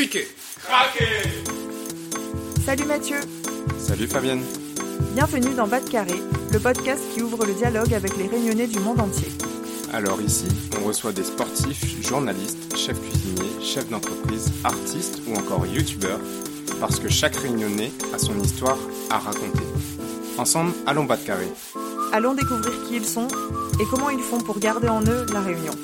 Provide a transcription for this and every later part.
Criquet Salut Mathieu Salut Fabienne Bienvenue dans Bas de Carré, le podcast qui ouvre le dialogue avec les réunionnais du monde entier. Alors ici, on reçoit des sportifs, journalistes, chefs cuisiniers, chefs d'entreprise, artistes ou encore youtubeurs, parce que chaque réunionnais a son histoire à raconter. Ensemble, allons Bas de Carré. Allons découvrir qui ils sont et comment ils font pour garder en eux la réunion.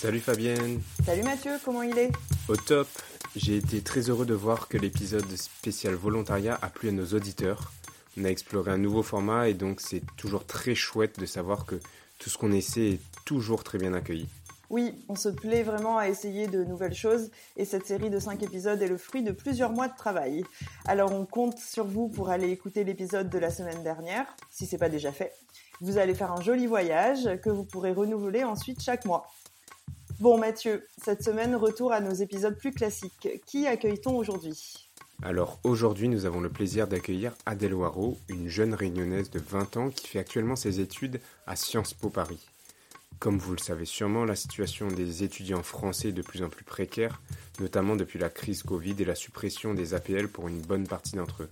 Salut Fabienne Salut Mathieu, comment il est? Au top J'ai été très heureux de voir que l'épisode spécial volontariat a plu à nos auditeurs. On a exploré un nouveau format et donc c'est toujours très chouette de savoir que tout ce qu'on essaie est toujours très bien accueilli. Oui, on se plaît vraiment à essayer de nouvelles choses et cette série de 5 épisodes est le fruit de plusieurs mois de travail. Alors on compte sur vous pour aller écouter l'épisode de la semaine dernière, si c'est pas déjà fait. Vous allez faire un joli voyage que vous pourrez renouveler ensuite chaque mois. Bon Mathieu, cette semaine, retour à nos épisodes plus classiques. Qui accueille-t-on aujourd'hui? Alors aujourd'hui, nous avons le plaisir d'accueillir Adèle Waro, une jeune réunionnaise de 20 ans qui fait actuellement ses études à Sciences Po Paris. Comme vous le savez sûrement, la situation des étudiants français est de plus en plus précaire, notamment depuis la crise Covid et la suppression des APL pour une bonne partie d'entre eux.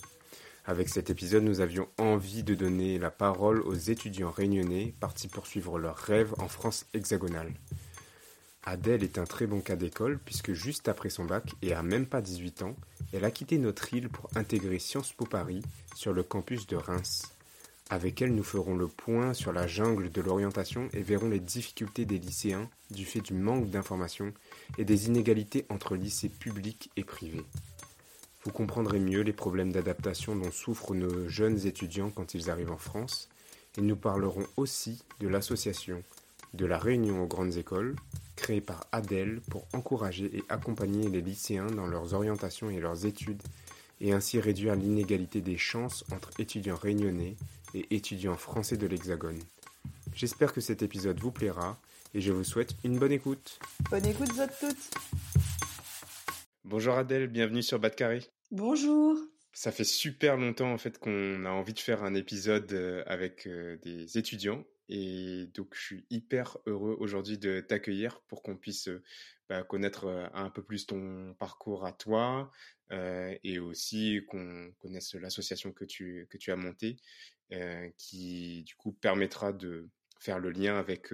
Avec cet épisode, nous avions envie de donner la parole aux étudiants réunionnais partis poursuivre leurs rêves en France hexagonale. Adèle est un très bon cas d'école puisque juste après son bac et à même pas 18 ans, elle a quitté notre île pour intégrer Sciences Po Paris sur le campus de Reims. Avec elle, nous ferons le point sur la jungle de l'orientation et verrons les difficultés des lycéens du fait du manque d'informations et des inégalités entre lycées publics et privés. Vous comprendrez mieux les problèmes d'adaptation dont souffrent nos jeunes étudiants quand ils arrivent en France, et nous parlerons aussi de l'association de la Réunion aux grandes écoles, créée par Adèle pour encourager et accompagner les lycéens dans leurs orientations et leurs études, et ainsi réduire l'inégalité des chances entre étudiants réunionnais et étudiants français de l'Hexagone. J'espère que cet épisode vous plaira et je vous souhaite une bonne écoute. Bonne écoute, vous toutes Bonjour Adèle, bienvenue sur Carré. Bonjour Ça fait super longtemps en fait qu'on a envie de faire un épisode euh, avec euh, des étudiants et donc je suis hyper heureux aujourd'hui de t'accueillir pour qu'on puisse bah, connaître un peu plus ton parcours à toi et aussi qu'on connaisse l'association que tu, que tu as montée qui du coup permettra de faire le lien avec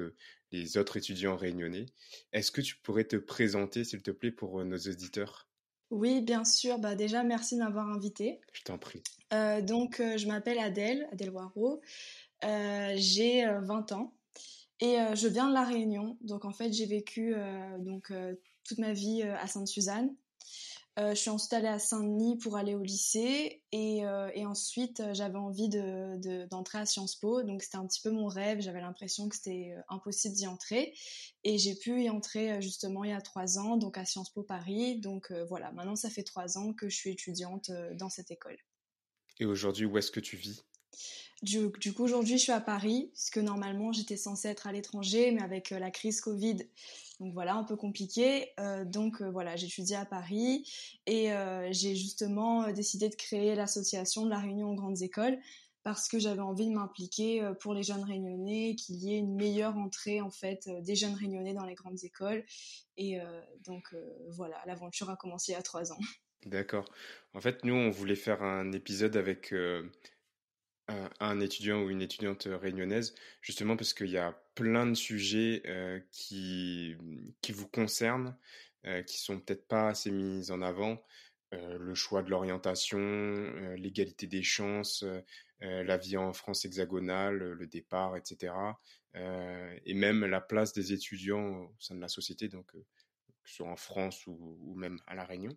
les autres étudiants réunionnais. Est-ce que tu pourrais te présenter, s'il te plaît, pour nos auditeurs? Oui, bien sûr. Bah, déjà, merci de m'avoir invité. Je t'en prie. Donc, je m'appelle Adèle, Adèle Waro. Euh, j'ai 20 ans et je viens de La Réunion. Donc, en fait, j'ai vécu donc, toute ma vie à Sainte-Suzanne. Euh, je suis ensuite allée à Saint-Denis pour aller au lycée et, euh, ensuite euh, j'avais envie d'entrer de, d'entrer à Sciences Po. Donc c'était un petit peu mon rêve, j'avais l'impression que c'était impossible d'y entrer. Et j'ai pu y entrer justement il y a trois ans, donc à Sciences Po Paris. Donc voilà, maintenant ça fait trois ans que je suis étudiante dans cette école. Et aujourd'hui, où est-ce que tu vis? Du, coup, aujourd'hui, je suis à Paris, puisque normalement, j'étais censée être à l'étranger, mais avec la crise Covid, donc voilà, un peu compliqué. Euh, donc euh, voilà, j'étudie à Paris et euh, j'ai justement décidé de créer l'association de la Réunion aux grandes écoles parce que j'avais envie de m'impliquer pour les jeunes réunionnais, qu'il y ait une meilleure entrée en fait des jeunes réunionnais dans les grandes écoles. Et donc voilà, l'aventure a commencé il y a trois ans. D'accord. En fait, nous, on voulait faire un épisode avec un, étudiant ou une étudiante réunionnaise, justement parce qu'il y a plein de sujets euh, qui, qui vous concernent, euh, qui sont peut-être pas assez mis en avant. Euh, le choix de l'orientation, l'égalité des chances, la vie en France hexagonale, le départ, etc. et même la place des étudiants au sein de la société, donc que ce soit en France ou, même à La Réunion.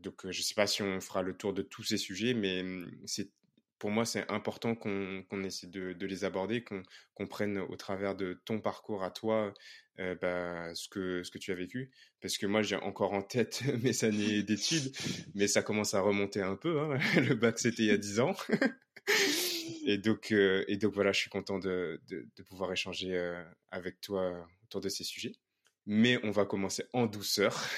donc je ne sais pas si on fera le tour de tous ces sujets, mais hum, c'est pour moi, c'est important qu'on essaie de, les aborder, qu'on prenne au travers de ton parcours à toi euh, bah, ce, que, tu as vécu. Parce que moi, j'ai encore en tête mes années d'études, mais ça commence à remonter un peu. Hein. Le bac, c'était il y a 10 ans. et, donc, euh, et donc, voilà, je suis content de, de, pouvoir échanger euh, avec toi autour de ces sujets mais on va commencer en douceur.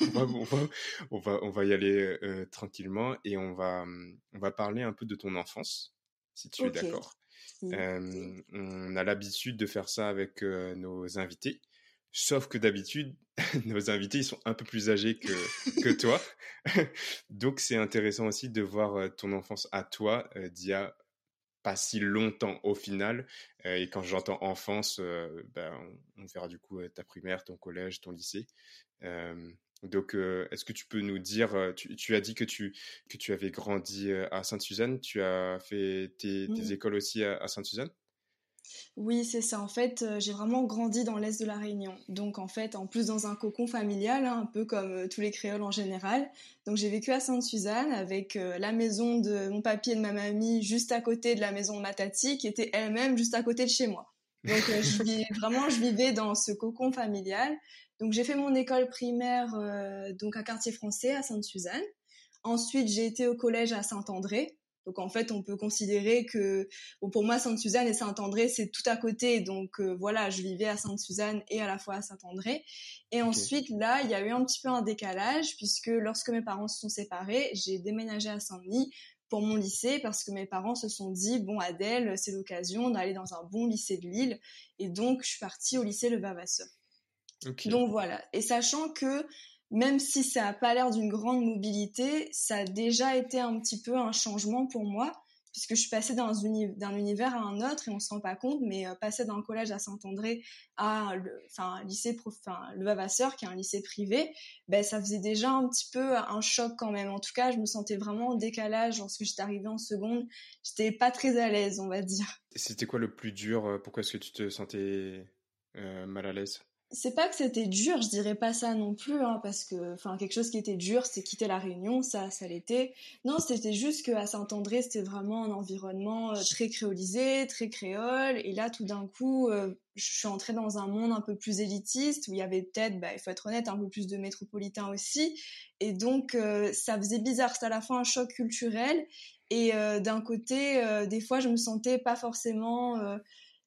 on, va, on, va, y aller euh, tranquillement et on va, on va parler un peu de ton enfance, si tu es d'accord. on a l'habitude de faire ça avec nos invités. Sauf que d'habitude, nos invités, ils sont un peu plus âgés que, que toi. Donc, c'est intéressant aussi de voir ton enfance à toi d'il y a pas si longtemps au final. et quand j'entends enfance, ben, on, verra du coup ta primaire, ton collège, ton lycée. donc, est-ce que tu peux nous dire, tu, as dit que tu, que tu avais grandi à Sainte-Suzanne, tu as fait tes, mmh. écoles aussi à Sainte-Suzanne? Oui, c'est ça. En fait, euh, j'ai vraiment grandi dans l'Est de la Réunion. Donc, en fait, en plus dans un cocon familial, hein, un peu comme euh, tous les créoles en général. Donc, j'ai vécu à Sainte-Suzanne avec euh, la maison de mon papy et de ma mamie juste à côté de la maison de ma tati, qui était elle-même juste à côté de chez moi. Donc, je vraiment, je vivais dans ce cocon familial. Donc, j'ai fait mon école primaire donc à Quartier Français à Sainte-Suzanne. Ensuite, j'ai été au collège à Saint-André. Donc en fait, on peut considérer que pour moi, Sainte-Suzanne et Saint-André, c'est tout à côté. Donc euh, voilà, je vivais à Sainte-Suzanne et à la fois à Saint-André. Et ensuite, là, il y a eu un petit peu un décalage puisque lorsque mes parents se sont séparés, j'ai déménagé à Saint-Denis pour mon lycée parce que mes parents se sont dit bon Adèle, c'est l'occasion d'aller dans un bon lycée de Lille et donc je suis partie au lycée Le Vavasseur. Donc voilà. Et sachant que même si ça n'a pas l'air d'une grande mobilité, ça a déjà été un petit peu un changement pour moi, puisque je suis passée d'un univers à un autre et on se rend pas compte, mais euh, passer d'un collège à Saint-André à le, lycée, enfin, le Vavasseur, qui est un lycée privé, ben, ça faisait déjà un petit peu un choc quand même. En tout cas, je me sentais vraiment en décalage lorsque j'étais arrivée en seconde. J'étais pas très à l'aise, on va dire. C'était quoi le plus dur euh, Pourquoi est-ce que tu te sentais euh, mal à l'aise? C'est pas que c'était dur, je dirais pas ça non plus, hein, parce que, enfin, quelque chose qui était dur, c'est quitter la Réunion, ça, ça l'était. Non, c'était juste qu'à Saint-André, c'était vraiment un environnement euh, très créolisé, très créole, et là, tout d'un coup, euh, je suis entrée dans un monde un peu plus élitiste, où il y avait peut-être, bah, il faut être honnête, un peu plus de métropolitains aussi, et donc, euh, ça faisait bizarre, c'était à la fois un choc culturel, et d'un côté, des fois, je me sentais pas forcément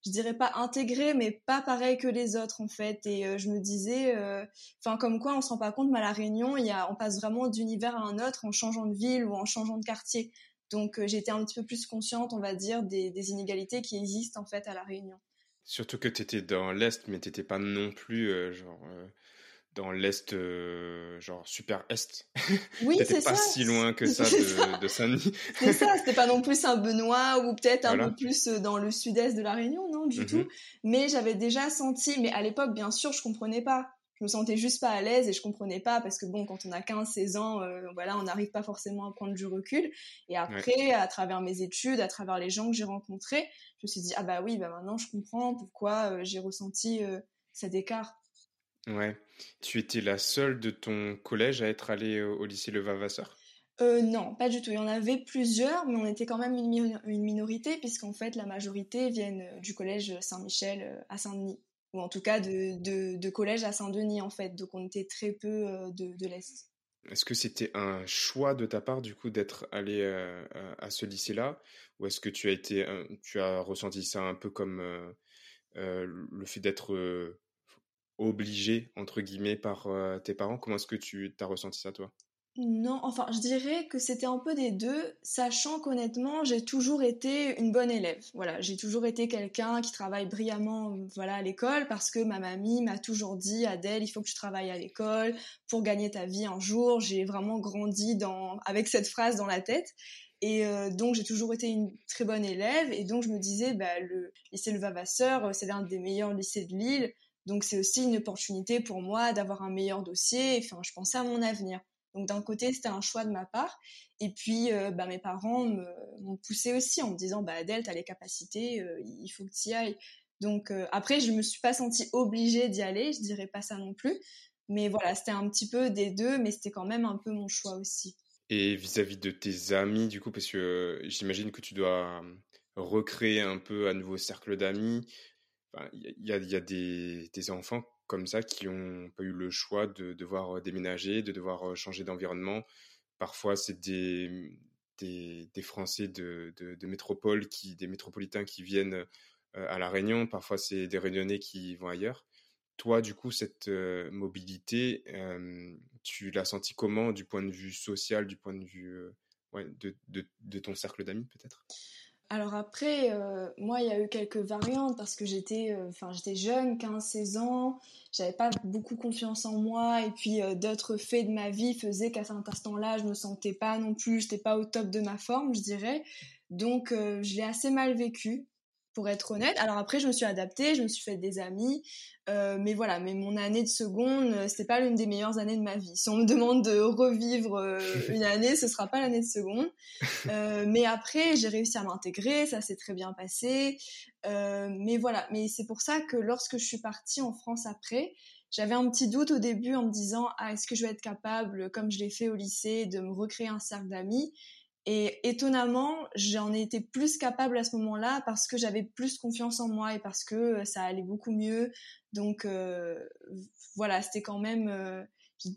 je dirais pas intégré, mais pas pareil que les autres en fait. Et euh, je me disais, euh, enfin comme quoi on se rend pas compte, mais à la Réunion, y a, on passe vraiment d'univers à un autre en changeant de ville ou en changeant de quartier. Donc euh, j'étais un petit peu plus consciente, on va dire, des, des, inégalités qui existent en fait à la Réunion. Surtout que tu étais dans l'est, mais tu n'étais pas non plus genre dans l'est, euh, genre super est. Oui, c'est pas si loin que ça de, de Saint-Denis. c'est ça, c'était pas non plus Saint-Benoît ou peut-être un peu plus euh, dans le sud-est de la Réunion, non, du tout. Mhm. Mais j'avais déjà senti, mais à l'époque, bien sûr, je comprenais pas. Je me sentais juste pas à l'aise et je comprenais pas parce que bon, quand on a 15, 16 ans, euh, voilà, on n'arrive pas forcément à prendre du recul. Et après, à travers mes études, à travers les gens que j'ai rencontrés, je me suis dit, ah bah oui, bah maintenant je comprends pourquoi j'ai ressenti cet écart. Ouais. Tu étais la seule de ton collège à être allée au lycée Le Vavasseur euh, non, pas du tout. Il y en avait plusieurs, mais on était quand même une, minorité, puisqu'en fait, la majorité viennent euh, du collège Saint-Michel euh, à Saint-Denis, ou en tout cas de, de, collège à Saint-Denis, en fait. Donc, on était très peu de, de l'Est. Est-ce que c'était un choix de ta part, du coup, d'être allé à ce lycée-là, ou est-ce que tu as été, tu as ressenti ça un peu comme le fait d'être obligé, entre guillemets, par tes parents? Comment est-ce que tu as ressenti ça, toi? Non, enfin, je dirais que c'était un peu des deux, sachant qu'honnêtement, j'ai toujours été une bonne élève. Voilà, j'ai toujours été quelqu'un qui travaille brillamment, voilà, à l'école, parce que ma mamie m'a toujours dit, Adèle, il faut que tu travailles à l'école pour gagner ta vie un jour. J'ai vraiment grandi dans, avec cette phrase dans la tête. Et donc, j'ai toujours été une très bonne élève. Et donc, je me disais, bah, le lycée Le Vavasseur, c'est l'un des meilleurs lycées de Lille. Donc c'est aussi une opportunité pour moi d'avoir un meilleur dossier. Enfin, je pensais à mon avenir. Donc d'un côté, c'était un choix de ma part. Et puis, euh, bah, mes parents m'ont poussé aussi en me disant, bah, Adèle, as les capacités, euh, il faut que tu y ailles. Donc euh, après, je me suis pas sentie obligée d'y aller, je dirais pas ça non plus. Mais voilà, c'était un petit peu des deux, mais c'était quand même un peu mon choix aussi. Et vis-à-vis -vis de tes amis, du coup, parce que j'imagine que tu dois recréer un peu un nouveau cercle d'amis, il y, a, des, enfants comme ça qui n'ont pas eu le choix de devoir déménager, de devoir changer d'environnement. Parfois, c'est des, des, Français de, de, métropole, qui, des métropolitains qui viennent à La Réunion. Parfois, c'est des Réunionnais qui vont ailleurs. Toi, du coup, cette mobilité, tu l'as senti comment du point de vue social, du point de vue de, de, ton cercle d'amis, peut-être? Alors après, euh, moi, il y a eu quelques variantes parce que j'étais, euh, j'étais jeune, 15-16 ans, j'avais pas beaucoup confiance en moi. Et puis euh, d'autres faits de ma vie faisaient qu'à cet instant-là, je me sentais pas non plus, j'étais pas au top de ma forme, je dirais. Donc, je l'ai assez mal vécu pour être honnête. Alors après, je me suis adaptée, je me suis fait des amis, euh, mais voilà, mais mon année de seconde, euh, c'était pas l'une des meilleures années de ma vie. Si on me demande de revivre euh, une année, ce sera pas l'année de seconde. mais après, j'ai réussi à m'intégrer, ça s'est très bien passé. mais voilà, mais c'est pour ça que lorsque je suis partie en France après, j'avais un petit doute au début en me disant ah est-ce que je vais être capable, comme je l'ai fait au lycée, de me recréer un cercle d'amis? Et étonnamment, j'en ai été plus capable à ce moment-là parce que j'avais plus confiance en moi et parce que euh, ça allait beaucoup mieux. Donc euh, voilà, c'était quand même euh,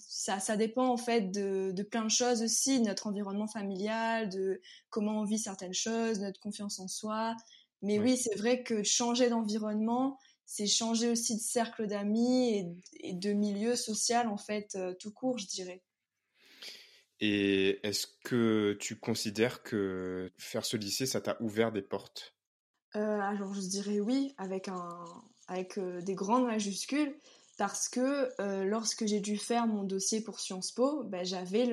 ça, ça dépend en fait de, de, plein de choses aussi, de notre environnement familial, de comment on vit certaines choses, notre confiance en soi. Mais oui, c'est vrai que changer d'environnement, c'est changer aussi de cercle d'amis et, et, de milieu social en fait tout court, je dirais. Et est-ce que tu considères que faire ce lycée, ça t'a ouvert des portes? Euh, Alors je dirais oui, avec, un, avec euh, des grandes majuscules, parce que euh, lorsque j'ai dû faire mon dossier pour Sciences Po, ben, j'avais,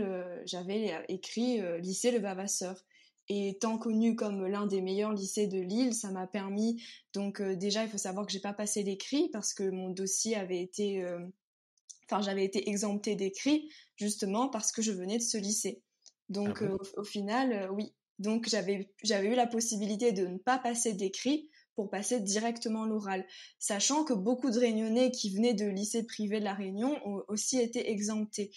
j'avais écrit lycée Le Vavasseur. Et étant connu comme l'un des meilleurs lycées de Lille, ça m'a permis. Donc déjà, il faut savoir que j'ai pas passé l'écrit parce que mon dossier avait été enfin j'avais été exemptée d'écrit justement parce que je venais de ce lycée. Donc ah euh, au, final, euh, oui. Donc j'avais j'avais eu la possibilité de ne pas passer d'écrit pour passer directement l'oral, sachant que beaucoup de Réunionnais qui venaient de lycées privés de la Réunion ont aussi été exemptés.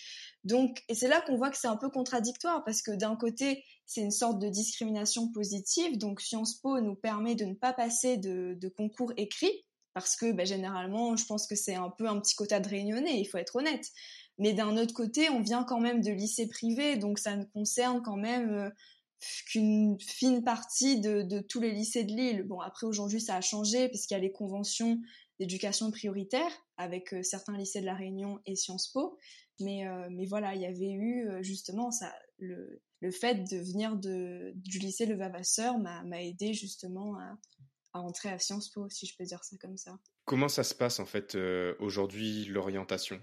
Donc, et c'est là qu'on voit que c'est un peu contradictoire parce que d'un côté, c'est une sorte de discrimination positive. Donc, Sciences Po nous permet de ne pas passer de, de concours écrits parce que bah, généralement, je pense que c'est un peu un petit quota de réunionnais, il faut être honnête. Mais d'un autre côté, on vient quand même de lycées privés, donc ça ne concerne quand même euh, qu'une fine partie de, tous les lycées de Lille. Bon, après aujourd'hui, ça a changé puisqu'il y a les conventions d'éducation prioritaire avec euh, certains lycées de la Réunion et Sciences Po. Mais, euh, voilà, il y avait eu justement le, fait de venir du lycée Le Vavasseur m'a aidé justement à, à entrer à Sciences Po, si je peux dire ça comme ça. Comment ça se passe en fait euh, aujourd'hui l'orientation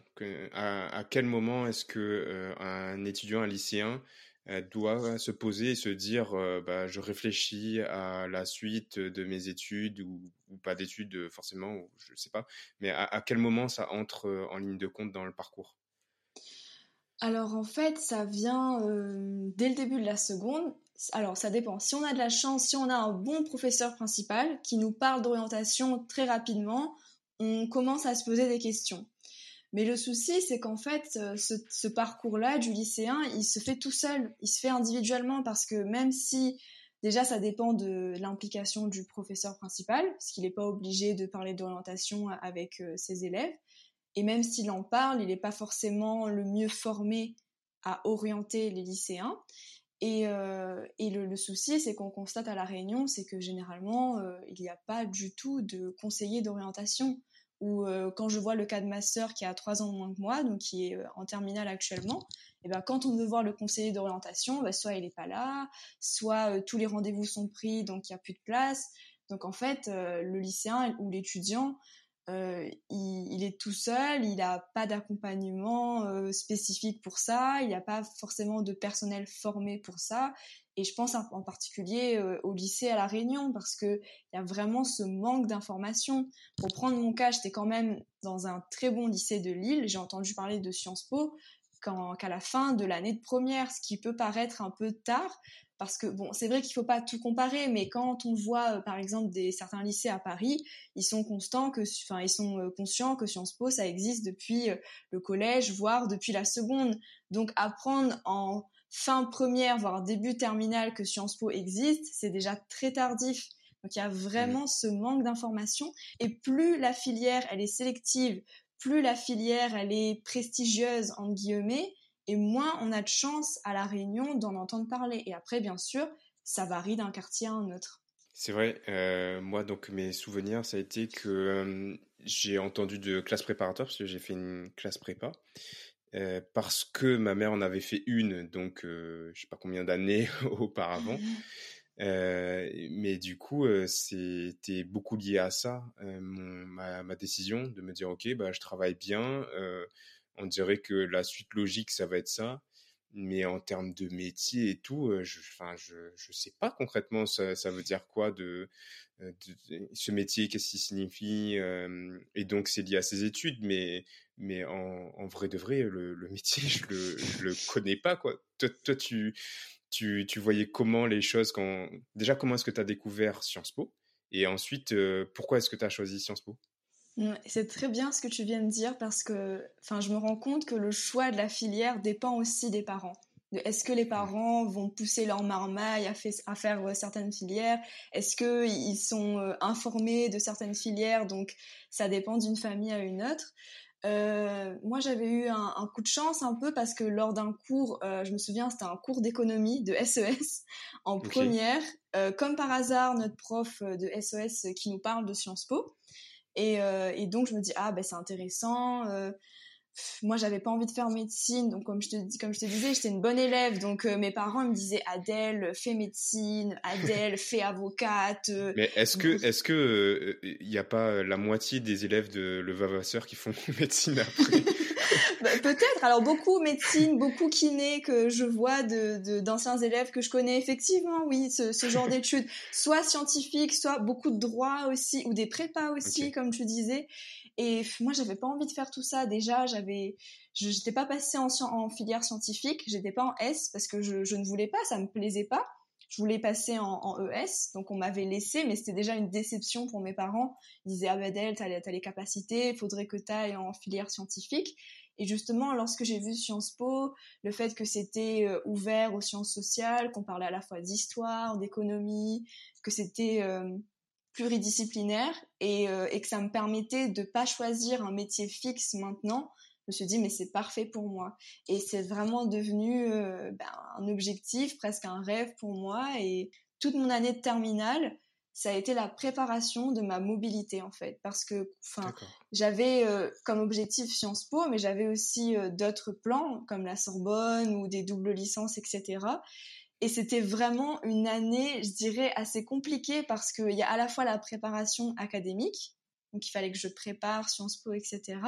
à, quel moment est-ce que euh, un étudiant, un lycéen euh, doit se poser et se dire bah, je réfléchis à la suite de mes études ou, pas d'études forcément, je ne sais pas, mais à, quel moment ça entre en ligne de compte dans le parcours? Alors en fait, ça vient dès le début de la seconde alors ça dépend. Si on a de la chance, si on a un bon professeur principal qui nous parle d'orientation très rapidement, on commence à se poser des questions. Mais le souci, c'est qu'en fait, euh, ce, parcours-là du lycéen, il se fait tout seul, il se fait individuellement parce que même si déjà ça dépend de l'implication du professeur principal, parce qu'il n'est pas obligé de parler d'orientation avec euh, ses élèves, et même s'il en parle, il n'est pas forcément le mieux formé à orienter les lycéens. Et, euh, le, souci, c'est qu'on constate à La Réunion, c'est que généralement, euh, il n'y a pas du tout de conseiller d'orientation. Ou euh, quand je vois le cas de ma sœur qui a trois ans de moins que moi, donc qui est en terminale actuellement, et ben quand on veut voir le conseiller d'orientation, ben soit il n'est pas là, soit tous les rendez-vous sont pris, donc il n'y a plus de place. Donc en fait, le lycéen ou l'étudiant, euh, il, est tout seul, il n'a pas d'accompagnement euh, spécifique pour ça, il n'y a pas forcément de personnel formé pour ça. Et je pense en particulier euh, au lycée à La Réunion parce qu'il y a vraiment ce manque d'informations. Pour prendre mon cas, j'étais quand même dans un très bon lycée de Lille, j'ai entendu parler de Sciences Po qu'à la fin de l'année de première, ce qui peut paraître un peu tard, parce que bon, c'est vrai qu'il faut pas tout comparer, mais quand on voit euh, par exemple des certains lycées à Paris, ils sont constants que, enfin, ils sont euh, conscients que Sciences Po ça existe depuis euh, le collège, voire depuis la seconde. Donc apprendre en fin première, voire début terminale que Sciences Po existe, c'est déjà très tardif. Donc il y a vraiment ce manque d'information. Et plus la filière elle est sélective, plus la filière elle est prestigieuse entre guillemets, et moins on a de chance à la Réunion d'en entendre parler. Et après, bien sûr, ça varie d'un quartier à un autre. C'est vrai, euh, moi donc mes souvenirs, ça a été que euh, j'ai entendu de classe préparatoire, parce que j'ai fait une classe prépa, euh, parce que ma mère en avait fait une, donc je sais pas combien d'années auparavant. mais du coup, c'était beaucoup lié à ça, ma, ma, décision de me dire, OK, bah, je travaille bien. On dirait que la suite logique, ça va être ça. Mais en termes de métier et tout, je, enfin, je, je sais pas concrètement ça, ça veut dire quoi de, de, ce métier, qu'est-ce qu'il signifie. et donc, c'est lié à ses études, mais, mais en, vrai de vrai, le, le métier, je le, je le connais pas, quoi. Toi, toi tu, tu, tu, voyais comment les choses quand... Déjà, comment est-ce que tu as découvert Sciences Po? Et ensuite, pourquoi est-ce que tu as choisi Sciences Po? C'est très bien ce que tu viens de dire parce que enfin, je me rends compte que le choix de la filière dépend aussi des parents. Est-ce que les parents vont pousser leur marmaille à, à faire euh, certaines filières? Est-ce qu'ils sont euh, informés de certaines filières? Donc ça dépend d'une famille à une autre. Euh, moi, j'avais eu un, coup de chance un peu parce que lors d'un cours, je me souviens, c'était un cours d'économie de SES e en première. comme par hasard, notre prof de SES e qui nous parle de Sciences Po. Et, euh, et donc je me dis ah ben c'est intéressant. Euh, moi j'avais pas envie de faire médecine. Donc comme je te dis comme je te disais j'étais une bonne élève. Donc euh, mes parents me disaient Adèle fais médecine. Adèle fais avocate mais est-ce que est-ce que il n'y a pas la moitié des élèves de Le Vavasseur qui font médecine après? Bah, peut-être. Alors beaucoup médecine, beaucoup kiné que je vois de d'anciens élèves que je connais. Effectivement, oui, ce, ce genre d'études, soit scientifiques, soit beaucoup de droit aussi, ou des prépas aussi, comme tu disais. Et moi, j'avais pas envie de faire tout ça. Déjà, j'avais, je n'étais pas passée en, en filière scientifique, j'étais pas en S parce que je, je ne voulais pas, ça me plaisait pas je voulais passer en, ES, donc on m'avait laissé, mais c'était déjà une déception pour mes parents. Ils disaient ah ben t'as les, capacités, il faudrait que tu ailles en filière scientifique. Et justement, lorsque j'ai vu Sciences Po, le fait que c'était euh, ouvert aux sciences sociales, qu'on parlait à la fois d'histoire, d'économie, que c'était euh, pluridisciplinaire et, euh, et, que ça me permettait de pas choisir un métier fixe maintenant, je me suis dit mais c'est parfait pour moi. Et c'est vraiment devenu ben, un objectif, presque un rêve pour moi. Et toute mon année de terminale, ça a été la préparation de ma mobilité en fait parce que enfin j'avais euh, comme objectif Sciences Po mais j'avais aussi euh, d'autres plans comme la Sorbonne ou des doubles licences etc et c'était vraiment une année je dirais assez compliquée parce qu'il y a à la fois la préparation académique donc il fallait que je prépare Sciences Po etc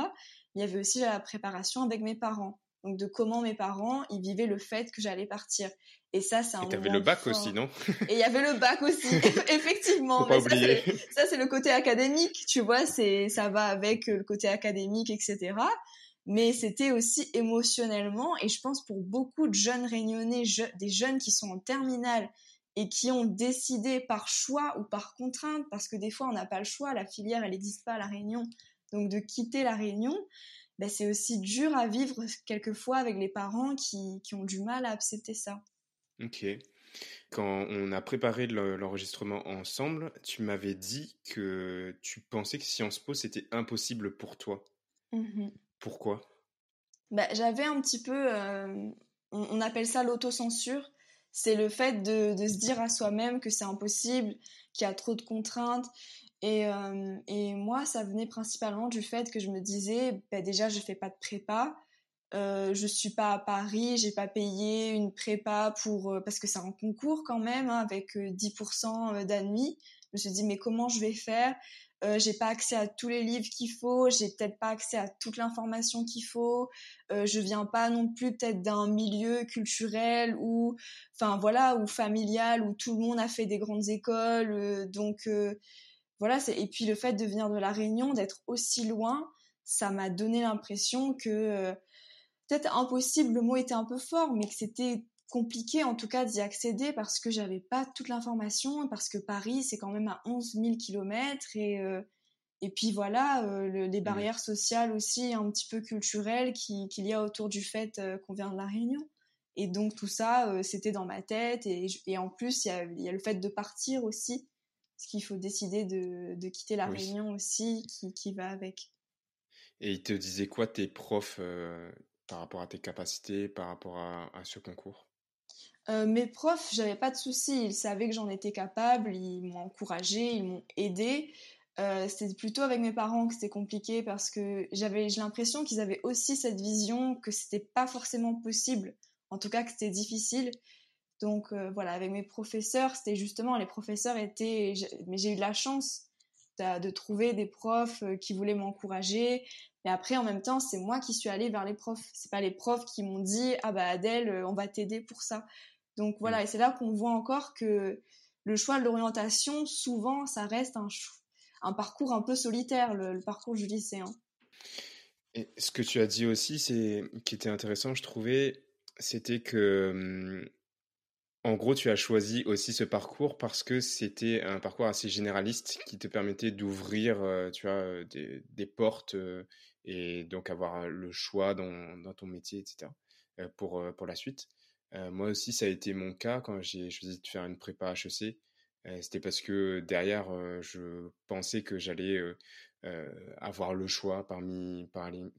il y avait aussi la préparation avec mes parents donc de comment mes parents ils vivaient le fait que j'allais partir et ça, c'est un Et t'avais le bac aussi, non? Et il y avait le bac aussi, effectivement. Faut pas oublier. Ça, c'est le côté académique, tu vois, c'est ça va avec le côté académique, etc. Mais c'était aussi émotionnellement, et je pense pour beaucoup de jeunes réunionnais, des jeunes qui sont en terminale et qui ont décidé par choix ou par contrainte, parce que des fois on n'a pas le choix, la filière elle n'existe pas à la Réunion, donc de quitter la Réunion, ben, c'est aussi dur à vivre quelquefois avec les parents qui, qui ont du mal à accepter ça. Ok. Quand on a préparé l'enregistrement ensemble, tu m'avais dit que tu pensais que Sciences Po, c'était impossible pour toi. Mmh Pourquoi? Bah, J'avais un petit peu, euh, on, appelle ça l'autocensure. C'est le fait de, se dire à soi-même que c'est impossible, qu'il y a trop de contraintes. Et, euh, et, moi, ça venait principalement du fait que je me disais, bah, déjà, je fais pas de prépa. Euh, je suis pas à Paris, j'ai pas payé une prépa pour euh, parce que c'est un concours quand même hein, avec 10% euh, d'admis. Je me suis dit mais comment je vais faire? Euh, J'ai pas accès à tous les livres qu'il faut, j'ai peut-être pas accès à toute l'information qu'il faut. Je viens pas non plus peut-être d'un milieu culturel ou enfin voilà ou familial où tout le monde a fait des grandes écoles. donc voilà c'est et puis le fait de venir de la Réunion, d'être aussi loin, ça m'a donné l'impression que peut-être impossible, le mot était un peu fort, mais que c'était compliqué en tout cas d'y accéder parce que j'avais pas toute l'information, parce que Paris c'est quand même à 11 000 kilomètres et euh, et puis voilà euh, les barrières sociales aussi un petit peu culturelles qu'il y a autour du fait euh, qu'on vient de la Réunion. Et donc tout ça c'était dans ma tête et, et en plus il y a, y a, le fait de partir aussi, parce qu'il faut décider de, de quitter la Réunion aussi qui, qui va avec. Et ils te disaient quoi tes profs par rapport à tes capacités, par rapport à, ce concours? Euh, mes profs, j'avais pas de soucis, ils savaient que j'en étais capable, ils m'ont encouragé, ils m'ont aidé. Euh, c'était plutôt avec mes parents que c'était compliqué parce que j'avais j'ai l'impression qu'ils avaient aussi cette vision que c'était pas forcément possible, en tout cas que c'était difficile. Donc voilà, avec mes professeurs, c'était justement les professeurs étaient, mais j'ai eu de la chance de trouver des profs qui voulaient m'encourager. Mais après, en même temps, c'est moi qui suis allée vers les profs. C'est pas les profs qui m'ont dit ah bah Adèle, on va t'aider pour ça. Donc voilà, et c'est là qu'on voit encore que le choix de l'orientation, souvent, ça reste un, un parcours un peu solitaire, le, parcours du lycéen. Et ce que tu as dit aussi, c'est qui était intéressant, je trouvais, c'était que, hum, en gros, tu as choisi aussi ce parcours parce que c'était un parcours assez généraliste qui te permettait d'ouvrir, euh, tu euh, des, portes euh, et donc avoir le choix dans, dans ton métier, etc. pour, pour la suite. moi aussi, ça a été mon cas quand j'ai choisi de faire une prépa HEC. C'était parce que derrière, je pensais que j'allais avoir le choix parmi,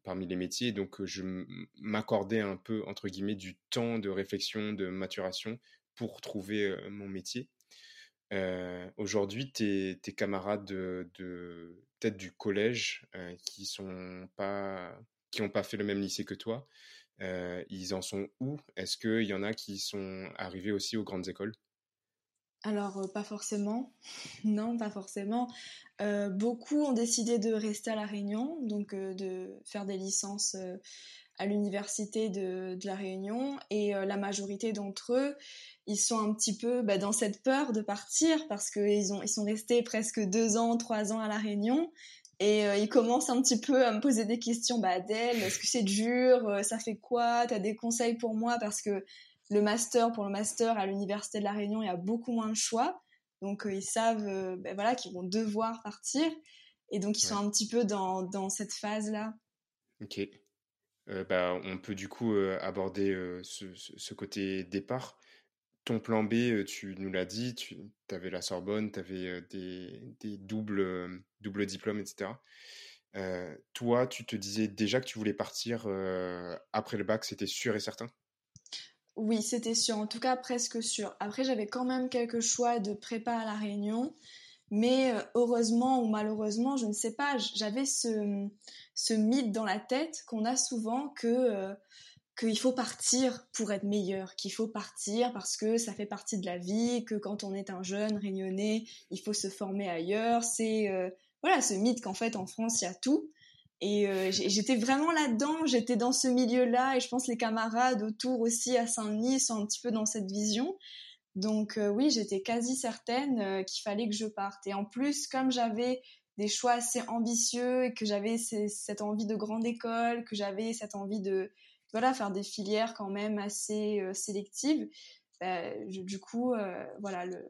parmi, les métiers. Donc, je m'accordais un peu, entre guillemets, du temps de réflexion, de maturation pour trouver mon métier. Aujourd'hui, tes, camarades de, peut-être du collège qui sont pas qui n'ont pas fait le même lycée que toi, ils en sont où? Est-ce qu'il y en a qui sont arrivés aussi aux grandes écoles? Alors, pas forcément. non, pas forcément. beaucoup ont décidé de rester à La Réunion, donc de faire des licences à l'université de, La Réunion. Et la majorité d'entre eux, ils sont un petit peu bah, dans cette peur de partir parce qu'ils ils sont restés presque deux ans, trois ans à La Réunion. Et ils commencent un petit peu à me poser des questions. Bah, Adèle, est-ce que c'est dur? Ça fait quoi? T'as des conseils pour moi? Parce que le master, pour le master à l'université de La Réunion, il y a beaucoup moins de choix. Donc, euh, ils savent euh, ben voilà, qu'ils vont devoir partir. Et donc, ils sont un petit peu dans, dans cette phase-là. Ok. Euh, bah, on peut du coup aborder ce, côté départ. Ton plan B, tu nous l'as dit, tu avais la Sorbonne, tu avais des, des, doubles, doubles diplômes, etc. toi, tu te disais déjà que tu voulais partir après le bac, c'était sûr et certain? Oui, c'était sûr, en tout cas presque sûr. Après, j'avais quand même quelques choix de prépa à la Réunion, mais euh, heureusement ou malheureusement, je ne sais pas, j'avais ce, ce mythe dans la tête qu'on a souvent que euh, qu'il faut partir pour être meilleur, qu'il faut partir parce que ça fait partie de la vie, que quand on est un jeune réunionnais, il faut se former ailleurs. C'est euh, voilà ce mythe qu'en fait en France il y a tout. Et j'étais vraiment là-dedans, j'étais dans ce milieu-là, et je pense les camarades autour aussi à Saint-Denis sont un petit peu dans cette vision. Donc euh, oui, j'étais quasi certaine euh, qu'il fallait que je parte. Et en plus, comme j'avais des choix assez ambitieux et que j'avais cette envie de grande école, que j'avais cette envie de voilà faire des filières quand même assez sélectives, bah, du coup voilà le,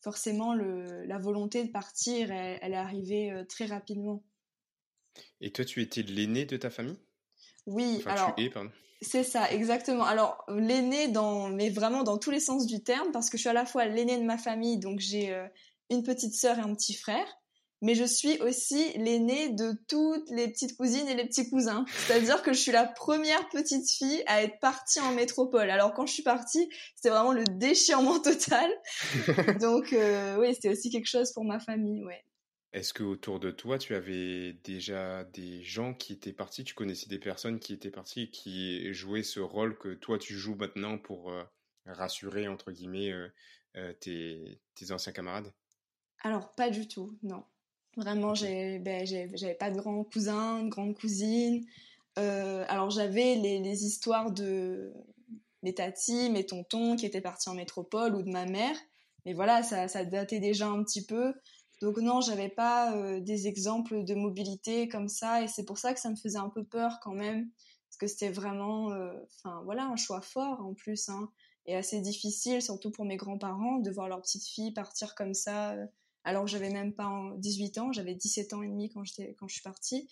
forcément le, la volonté de partir, elle, elle est arrivée très rapidement. Et toi, tu étais l'aîné de ta famille? Oui, alors. C'est ça, exactement. Alors, l'aîné, dans, mais vraiment dans tous les sens du terme, parce que je suis à la fois l'aîné de ma famille, donc j'ai euh, une petite sœur et un petit frère, mais je suis aussi l'aîné de toutes les petites cousines et les petits cousins. C'est-à-dire que je suis la première petite fille à être partie en métropole. Alors, quand je suis partie, c'était vraiment le déchirement total. donc, euh, oui, c'était aussi quelque chose pour ma famille, ouais. Est-ce que autour de toi, tu avais déjà des gens qui étaient partis, tu connaissais des personnes qui étaient parties, qui jouaient ce rôle que toi tu joues maintenant pour euh, rassurer, entre guillemets, euh, euh, tes, anciens camarades? Alors, pas du tout, non. Vraiment, ben, j'avais pas de grands cousins, de grandes cousines. alors, j'avais les, les, histoires de mes tatis, mes tontons qui étaient partis en métropole ou de ma mère. Mais voilà, ça, ça datait déjà un petit peu. Donc non, j'avais pas euh, des exemples de mobilité comme ça et c'est pour ça que ça me faisait un peu peur quand même parce que c'était vraiment euh, enfin voilà, un choix fort en plus hein, et assez difficile surtout pour mes grands-parents de voir leur petite fille partir comme ça euh, alors que j'avais même pas 18 ans, j'avais 17 ans et demi quand j'étais quand je suis partie.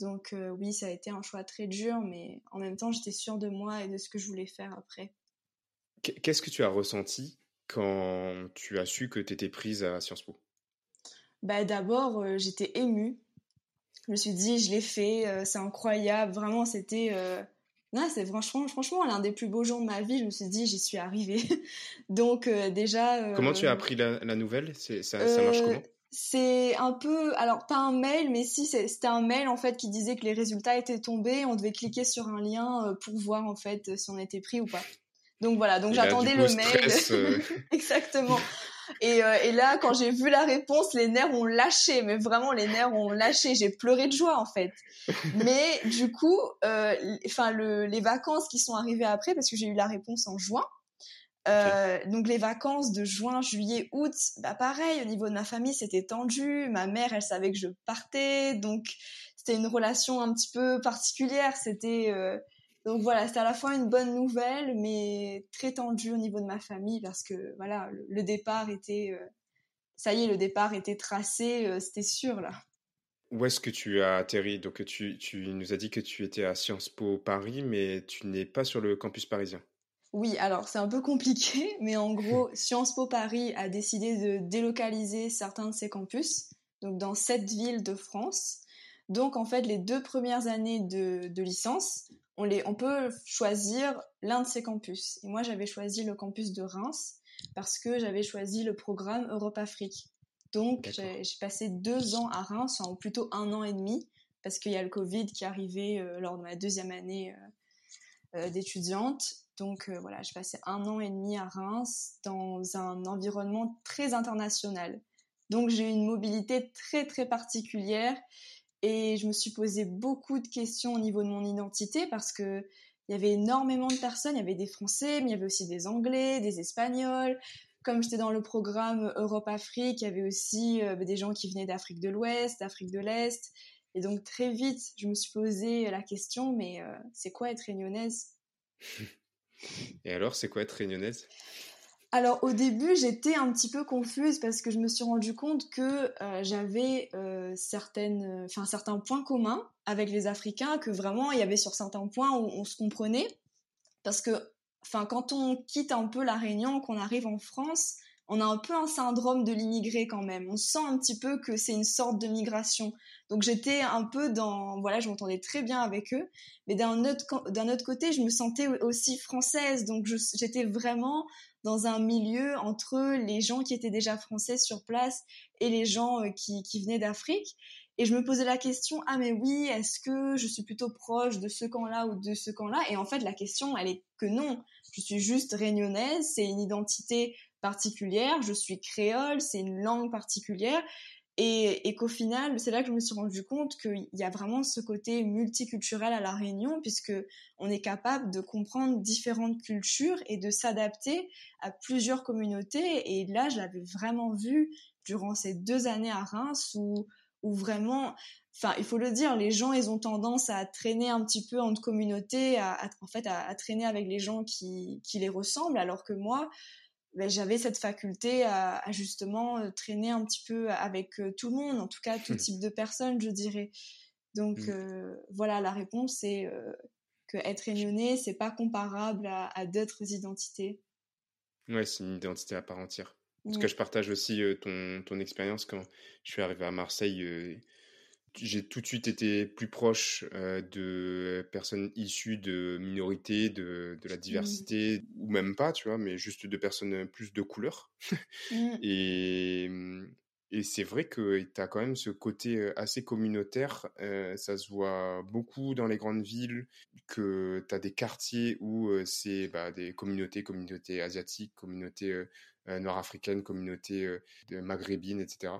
Donc oui, ça a été un choix très dur mais en même temps, j'étais sûre de moi et de ce que je voulais faire après. Qu'est-ce que tu as ressenti quand tu as su que tu étais prise à Sciences Po? Bah, D'abord, euh, j'étais émue. Je me suis dit, je l'ai fait, euh, c'est incroyable. Vraiment, c'était. Euh, non, c'est franchement, franchement l'un des plus beaux jours de ma vie. Je me suis dit, j'y suis arrivée. Donc, déjà. Comment tu as appris la, nouvelle? Ça, ça marche comment? c'est un peu, alors pas un mail, mais si c'était un mail en fait qui disait que les résultats étaient tombés. On devait cliquer sur un lien pour voir en fait si on était pris ou pas. Donc voilà, donc j'attendais le mail. Exactement. Et, euh, et, là, quand j'ai vu la réponse, les nerfs ont lâché, mais vraiment les nerfs ont lâché. J'ai pleuré de joie en fait. Mais du coup, euh, enfin le, les vacances qui sont arrivées après, parce que j'ai eu la réponse en juin. Euh, donc les vacances de juin, juillet, août, bah pareil au niveau de ma famille c'était tendu. Ma mère elle savait que je partais, donc c'était une relation un petit peu particulière. C'était euh, donc voilà, c'était à la fois une bonne nouvelle, mais très tendue au niveau de ma famille parce que voilà, le, départ était, euh, ça y est, le départ était tracé, euh, c'était sûr là. Où est-ce que tu as atterri? Donc tu, tu nous as dit que tu étais à Sciences Po Paris, mais tu n'es pas sur le campus parisien. Oui, alors c'est un peu compliqué, mais en gros, Sciences Po Paris a décidé de délocaliser certains de ses campus, donc dans sept villes de France. Donc en fait, les deux premières années de, de licence, on, les, on peut choisir l'un de ces campus. Et moi, j'avais choisi le campus de Reims parce que j'avais choisi le programme Europe-Afrique. Donc, j'ai passé deux ans à Reims, ou plutôt un an et demi, parce qu'il y a le Covid qui est arrivé euh, lors de ma deuxième année euh, euh, d'étudiante. Donc voilà, j'ai passé un an et demi à Reims dans un environnement très international. Donc j'ai eu une mobilité très très particulière et je me suis posé beaucoup de questions au niveau de mon identité parce que il y avait énormément de personnes. Il y avait des Français, mais il y avait aussi des Anglais, des Espagnols. Comme j'étais dans le programme Europe-Afrique, il y avait aussi euh, des gens qui venaient d'Afrique de l'Ouest, d'Afrique de l'Est. Et donc très vite, je me suis posé la question, mais euh, c'est quoi être réunionnaise? Et alors, c'est quoi être réunionnaise? Alors au début, j'étais un petit peu confuse parce que je me suis rendu compte que euh, j'avais euh, certaines, enfin certains points communs avec les Africains, que vraiment il y avait sur certains points où on se comprenait, parce que, enfin quand on quitte un peu la Réunion, qu'on arrive en France, on a un peu un syndrome de l'immigré quand même. On sent un petit peu que c'est une sorte de migration. Donc j'étais un peu dans, voilà, je m'entendais très bien avec eux, mais d'un autre, d'un autre côté, je me sentais aussi française. Donc j'étais vraiment dans un milieu entre les gens qui étaient déjà français sur place et les gens euh, qui, qui venaient d'Afrique. Et je me posais la question, ah mais oui, est-ce que je suis plutôt proche de ce camp-là ou de ce camp-là? Et en fait, la question, elle est que non. Je suis juste réunionnaise, c'est une identité particulière, je suis créole, c'est une langue particulière. Et, qu'au final, c'est là que je me suis rendu compte qu'il y a vraiment ce côté multiculturel à la Réunion, puisque on est capable de comprendre différentes cultures et de s'adapter à plusieurs communautés. Et là, je l'avais vraiment vu durant ces deux années à Reims, où, où vraiment, enfin, il faut le dire, les gens, ils ont tendance à traîner un petit peu entre communautés, à, en fait, à, à, traîner avec les gens qui, qui les ressemblent, alors que moi, ben, j'avais cette faculté à, justement euh, traîner un petit peu avec euh, tout le monde, en tout cas tout type de personnes, je dirais. Donc mmh. euh, voilà, la réponse c'est que être réunionnais, c'est pas comparable à, d'autres identités. Ouais, c'est une identité à part entière. Parce que je partage aussi ton, ton expérience quand je suis arrivé à Marseille j'ai tout de suite été plus proche euh, de personnes issues de minorités, de, de la mmh. diversité, ou même pas, tu vois, mais juste de personnes plus de couleur. Mmh. Et, et c'est vrai que tu as quand même ce côté assez communautaire. Euh, ça se voit beaucoup dans les grandes villes, que tu as des quartiers où c'est bah, des communautés, communautés asiatiques, communautés nord-africaines, communautés maghrébines, etc.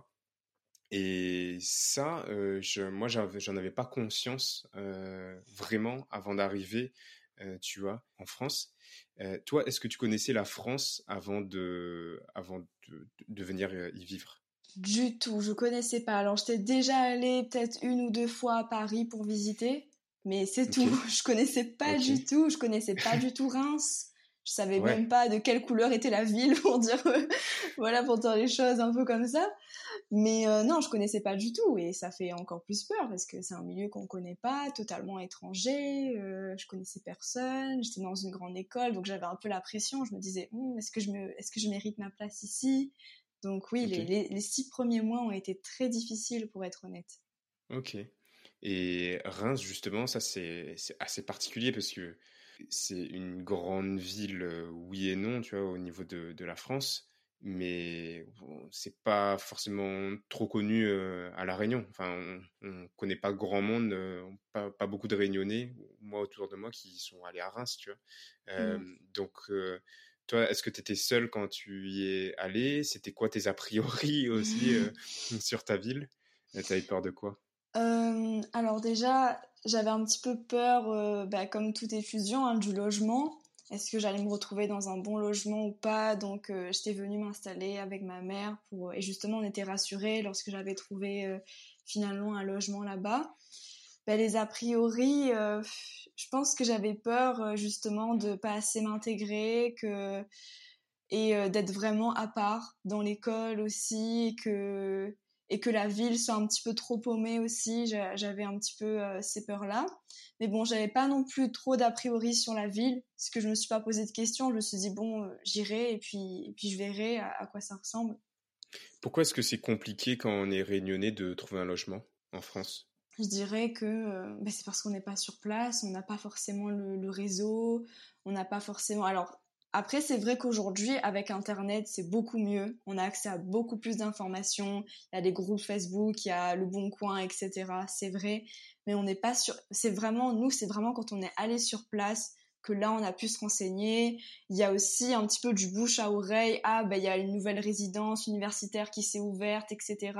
Et ça, euh, je, moi, j'en avais pas conscience euh, vraiment avant d'arriver, euh, tu vois, en France. toi, est-ce que tu connaissais la France avant de, avant de, de venir y vivre? Du tout, je connaissais pas. Alors, j'étais déjà allée peut-être une ou deux fois à Paris pour visiter, mais c'est tout. Je connaissais pas du tout. Je connaissais pas du tout Reims. Je savais même pas de quelle couleur était la ville pour dire voilà pour dire les choses un peu comme ça. Mais euh, non, je connaissais pas du tout et ça fait encore plus peur parce que c'est un milieu qu'on connaît pas, totalement étranger. Euh, je connaissais personne. J'étais dans une grande école, donc j'avais un peu la pression. Je me disais hum, est-ce que je me est-ce que je mérite ma place ici? Donc oui, les, les, six premiers mois ont été très difficiles pour être honnête. Ok. Et Reims justement, ça c'est assez particulier parce que c'est une grande ville, oui et non, tu vois, au niveau de, de la France. Mais c'est pas forcément trop connu à la Réunion. Enfin, on, ne connaît pas grand monde, pas, pas, beaucoup de Réunionnais, moi autour de moi, qui sont allés à Reims, tu vois. Mmh. Donc, toi, est-ce que tu étais seul quand tu y es allé? C'était quoi tes a priori aussi sur ta ville? Tu avais peur de quoi? Alors déjà, j'avais un petit peu peur, bah, comme tout étudiant, hein, du logement est-ce que j'allais me retrouver dans un bon logement ou pas? Donc euh, j'étais venue m'installer avec ma mère pour et justement on était rassurés lorsque j'avais trouvé euh, finalement un logement là-bas. Ben, les a priori, euh, je pense que j'avais peur justement de pas assez m'intégrer et d'être vraiment à part dans l'école aussi que et que la ville soit un petit peu trop paumée aussi. J'avais un petit peu euh, ces peurs-là. Mais bon, j'avais pas non plus trop d'a priori sur la ville, parce que je me suis pas posé de questions. Je me suis dit, bon, euh, j'irai et puis, et puis je verrai à, quoi ça ressemble. Pourquoi est-ce que c'est compliqué quand on est réunionnais de trouver un logement en France? Je dirais que euh, ben, c'est parce qu'on n'est pas sur place, on n'a pas forcément le, le réseau, on n'a pas forcément. Alors, après, c'est vrai qu'aujourd'hui, avec Internet, c'est beaucoup mieux. On a accès à beaucoup plus d'informations. Il y a des groupes Facebook, il y a le Bon Coin, etc. C'est vrai. Mais on n'est pas sûr. C'est vraiment, nous, c'est vraiment quand on est allé sur place que là, on a pu se renseigner. Il y a aussi un petit peu du bouche à oreille. Ah, ben, il y a une nouvelle résidence universitaire qui s'est ouverte, etc.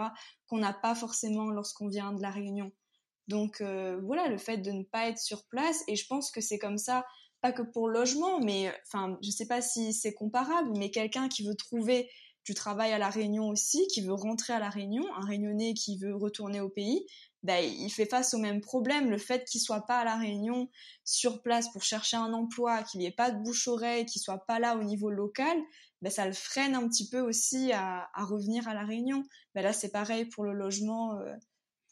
qu'on n'a pas forcément lorsqu'on vient de la Réunion. Donc, euh, voilà, le fait de ne pas être sur place. Et je pense que c'est comme ça pas que pour le logement, mais enfin, je sais pas si c'est comparable, mais quelqu'un qui veut trouver du travail à la Réunion aussi, qui veut rentrer à la Réunion, un Réunionnais qui veut retourner au pays, ben, il fait face au même problème. Le fait qu'il soit pas à la Réunion sur place pour chercher un emploi, qu'il n'y ait pas de bouche-oreille, qu'il soit pas là au niveau local, ben, ça le freine un petit peu aussi à, revenir à la Réunion. Ben, là, c'est pareil pour le logement. Euh,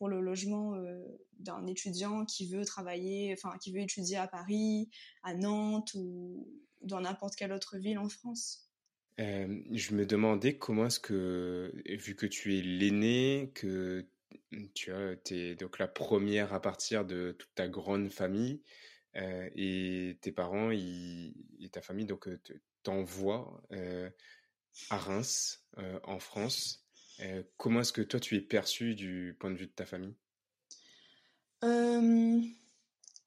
pour le logement euh, d'un étudiant qui veut travailler, enfin qui veut étudier à Paris, à Nantes ou dans n'importe quelle autre ville en France. Euh, je me demandais comment est-ce que, vu que tu es l'aîné, que tu es donc la première à partir de toute ta grande famille, euh, et tes parents et ta famille donc t'envoient à Reims, en France. Euh, comment est-ce que toi tu es perçu du point de vue de ta famille? Euh,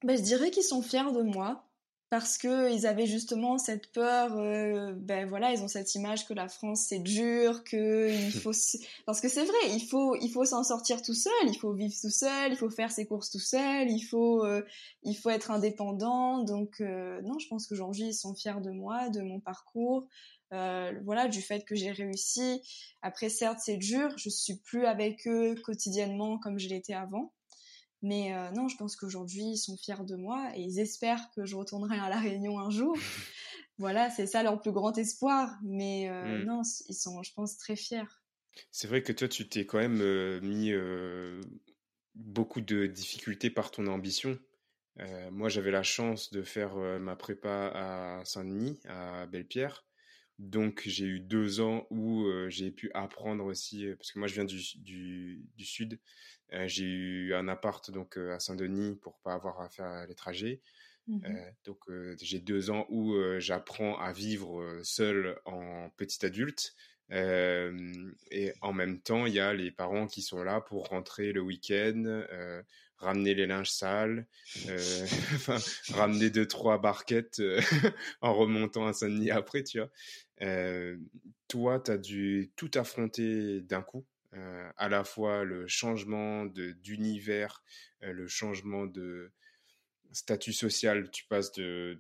ben, Je dirais qu'ils sont fiers de moi parce qu'ils avaient justement cette peur, euh, ben voilà, ils ont cette image que la France c'est dur, que il faut, parce que c'est vrai, il faut, il faut s'en sortir tout seul, il faut vivre tout seul, il faut faire ses courses tout seul, il faut, il faut être indépendant. Donc non, je pense qu'aujourd'hui ils sont fiers de moi, de mon parcours, euh, voilà, du fait que j'ai réussi. Après, certes, c'est dur, je suis plus avec eux quotidiennement comme je l'étais avant. Mais euh, non, je pense qu'aujourd'hui, ils sont fiers de moi et ils espèrent que je retournerai à La Réunion un jour. voilà, c'est ça leur plus grand espoir. Mais euh, mm. non, ils sont, je pense, très fiers. C'est vrai que toi, tu t'es quand même mis beaucoup de difficultés par ton ambition. moi, j'avais la chance de faire ma prépa à Saint-Denis, à Belle-Pierre. Donc j'ai eu deux ans où j'ai pu apprendre aussi, parce que moi je viens du, du, du sud. j'ai eu un appart donc à Saint-Denis pour pas avoir à faire les trajets. Mmh donc j'ai deux ans où j'apprends à vivre seul en petit adulte. et en même temps, il y a les parents qui sont là pour rentrer le week-end, ramener les linges sales, euh, ramener deux trois barquettes euh, en remontant à Saint-Denis après, tu vois. Euh, toi, tu as dû tout affronter d'un coup, à la fois le changement d'univers, le changement de statut social, tu passes de,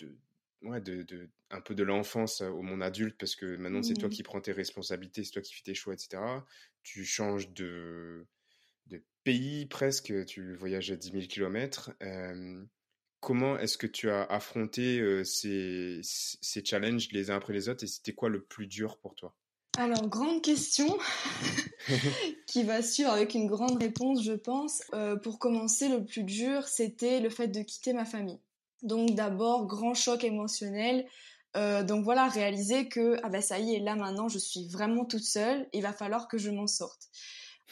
de ouais, de, de, un peu de l'enfance au monde adulte parce que maintenant c'est toi mmh. qui prends tes responsabilités, c'est toi qui fais tes choix, etc. Tu changes de, de pays presque, tu voyages à 10 000 km. comment est-ce que tu as affronté ces, ces, challenges les uns après les autres et c'était quoi le plus dur pour toi? Alors, grande question qui va suivre avec une grande réponse, je pense. pour commencer, le plus dur, c'était le fait de quitter ma famille. Donc d'abord, grand choc émotionnel. donc voilà, réaliser que ah bah ça y est, là maintenant, je suis vraiment toute seule. Il va falloir que je m'en sorte.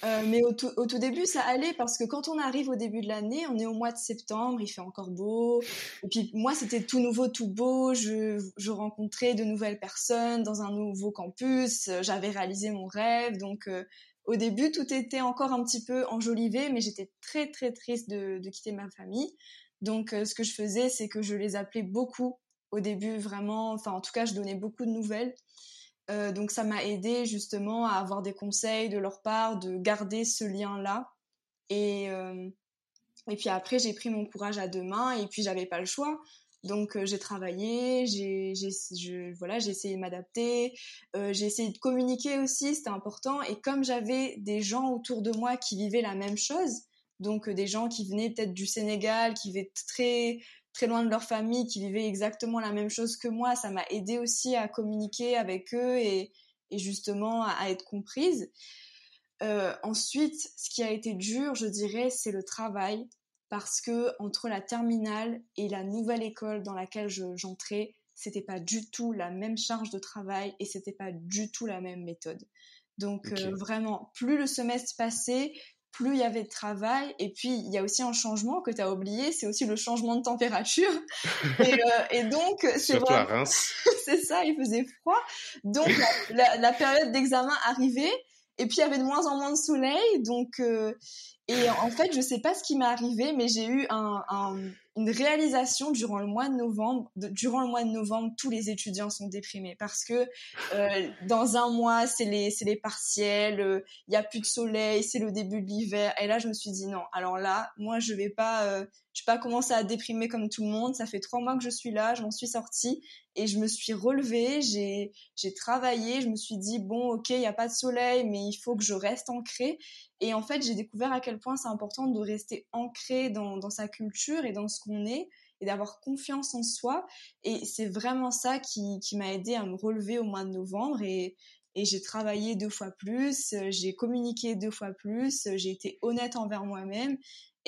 Euh, mais au tout, au tout, début, ça allait parce que quand on arrive au début de l'année, on est au mois de septembre, il fait encore beau. Et puis moi, c'était tout nouveau, tout beau. Je, je, rencontrais de nouvelles personnes dans un nouveau campus. J'avais réalisé mon rêve. Donc euh, au début, tout était encore un petit peu enjolivé, mais j'étais très très triste de, de, quitter ma famille. Donc euh, ce que je faisais, c'est que je les appelais beaucoup au début, vraiment. Enfin, en tout cas, je donnais beaucoup de nouvelles. Euh, donc ça m'a aidé justement à avoir des conseils de leur part, de garder ce lien-là. Et, euh, et puis après, j'ai pris mon courage à deux mains et puis j'avais pas le choix. Donc euh, j'ai travaillé, j'ai voilà, j'ai essayé de m'adapter, j'ai essayé de communiquer aussi, c'était important. Et comme j'avais des gens autour de moi qui vivaient la même chose, donc des gens qui venaient peut-être du Sénégal, qui vivaient très très loin de leur famille, qui vivaient exactement la même chose que moi. Ça m'a aidé aussi à communiquer avec eux et, justement à, être comprise. Euh, ensuite, ce qui a été dur, je dirais, c'est le travail, parce que entre la terminale et la nouvelle école dans laquelle j'entrais, c'était pas du tout la même charge de travail et c'était pas du tout la même méthode. Donc euh, vraiment, plus le semestre passait, plus il y avait de travail. Et puis, il y a aussi un changement que tu as oublié, c'est aussi le changement de température. et, euh, et, donc, c'est vrai. c'est ça, il faisait froid. Donc, la, la, période d'examen arrivait. Et puis, il y avait de moins en moins de soleil. Donc, euh, et en fait, je sais pas ce qui m'est arrivé, mais j'ai eu un, un, une réalisation durant le mois de novembre. durant le mois de novembre, tous les étudiants sont déprimés parce que euh, dans un mois, c'est les, c'est les partiels, il euh, y a plus de soleil, c'est le début de l'hiver. Et là, je me suis dit non. Alors là, moi, je vais pas, euh, je vais pas commencer à déprimer comme tout le monde. Ça fait trois mois que je suis là, je m'en suis sortie et je me suis relevée. J'ai, j'ai travaillé. Je me suis dit bon, ok, il y a pas de soleil, mais il faut que je reste ancrée. Et en fait, j'ai découvert à quel point c'est important de rester ancré dans, dans, sa culture et dans ce qu'on est et d'avoir confiance en soi. Et c'est vraiment ça qui, qui m'a aidé à me relever au mois de novembre. Et, et j'ai travaillé deux fois plus, j'ai communiqué deux fois plus, j'ai été honnête envers moi-même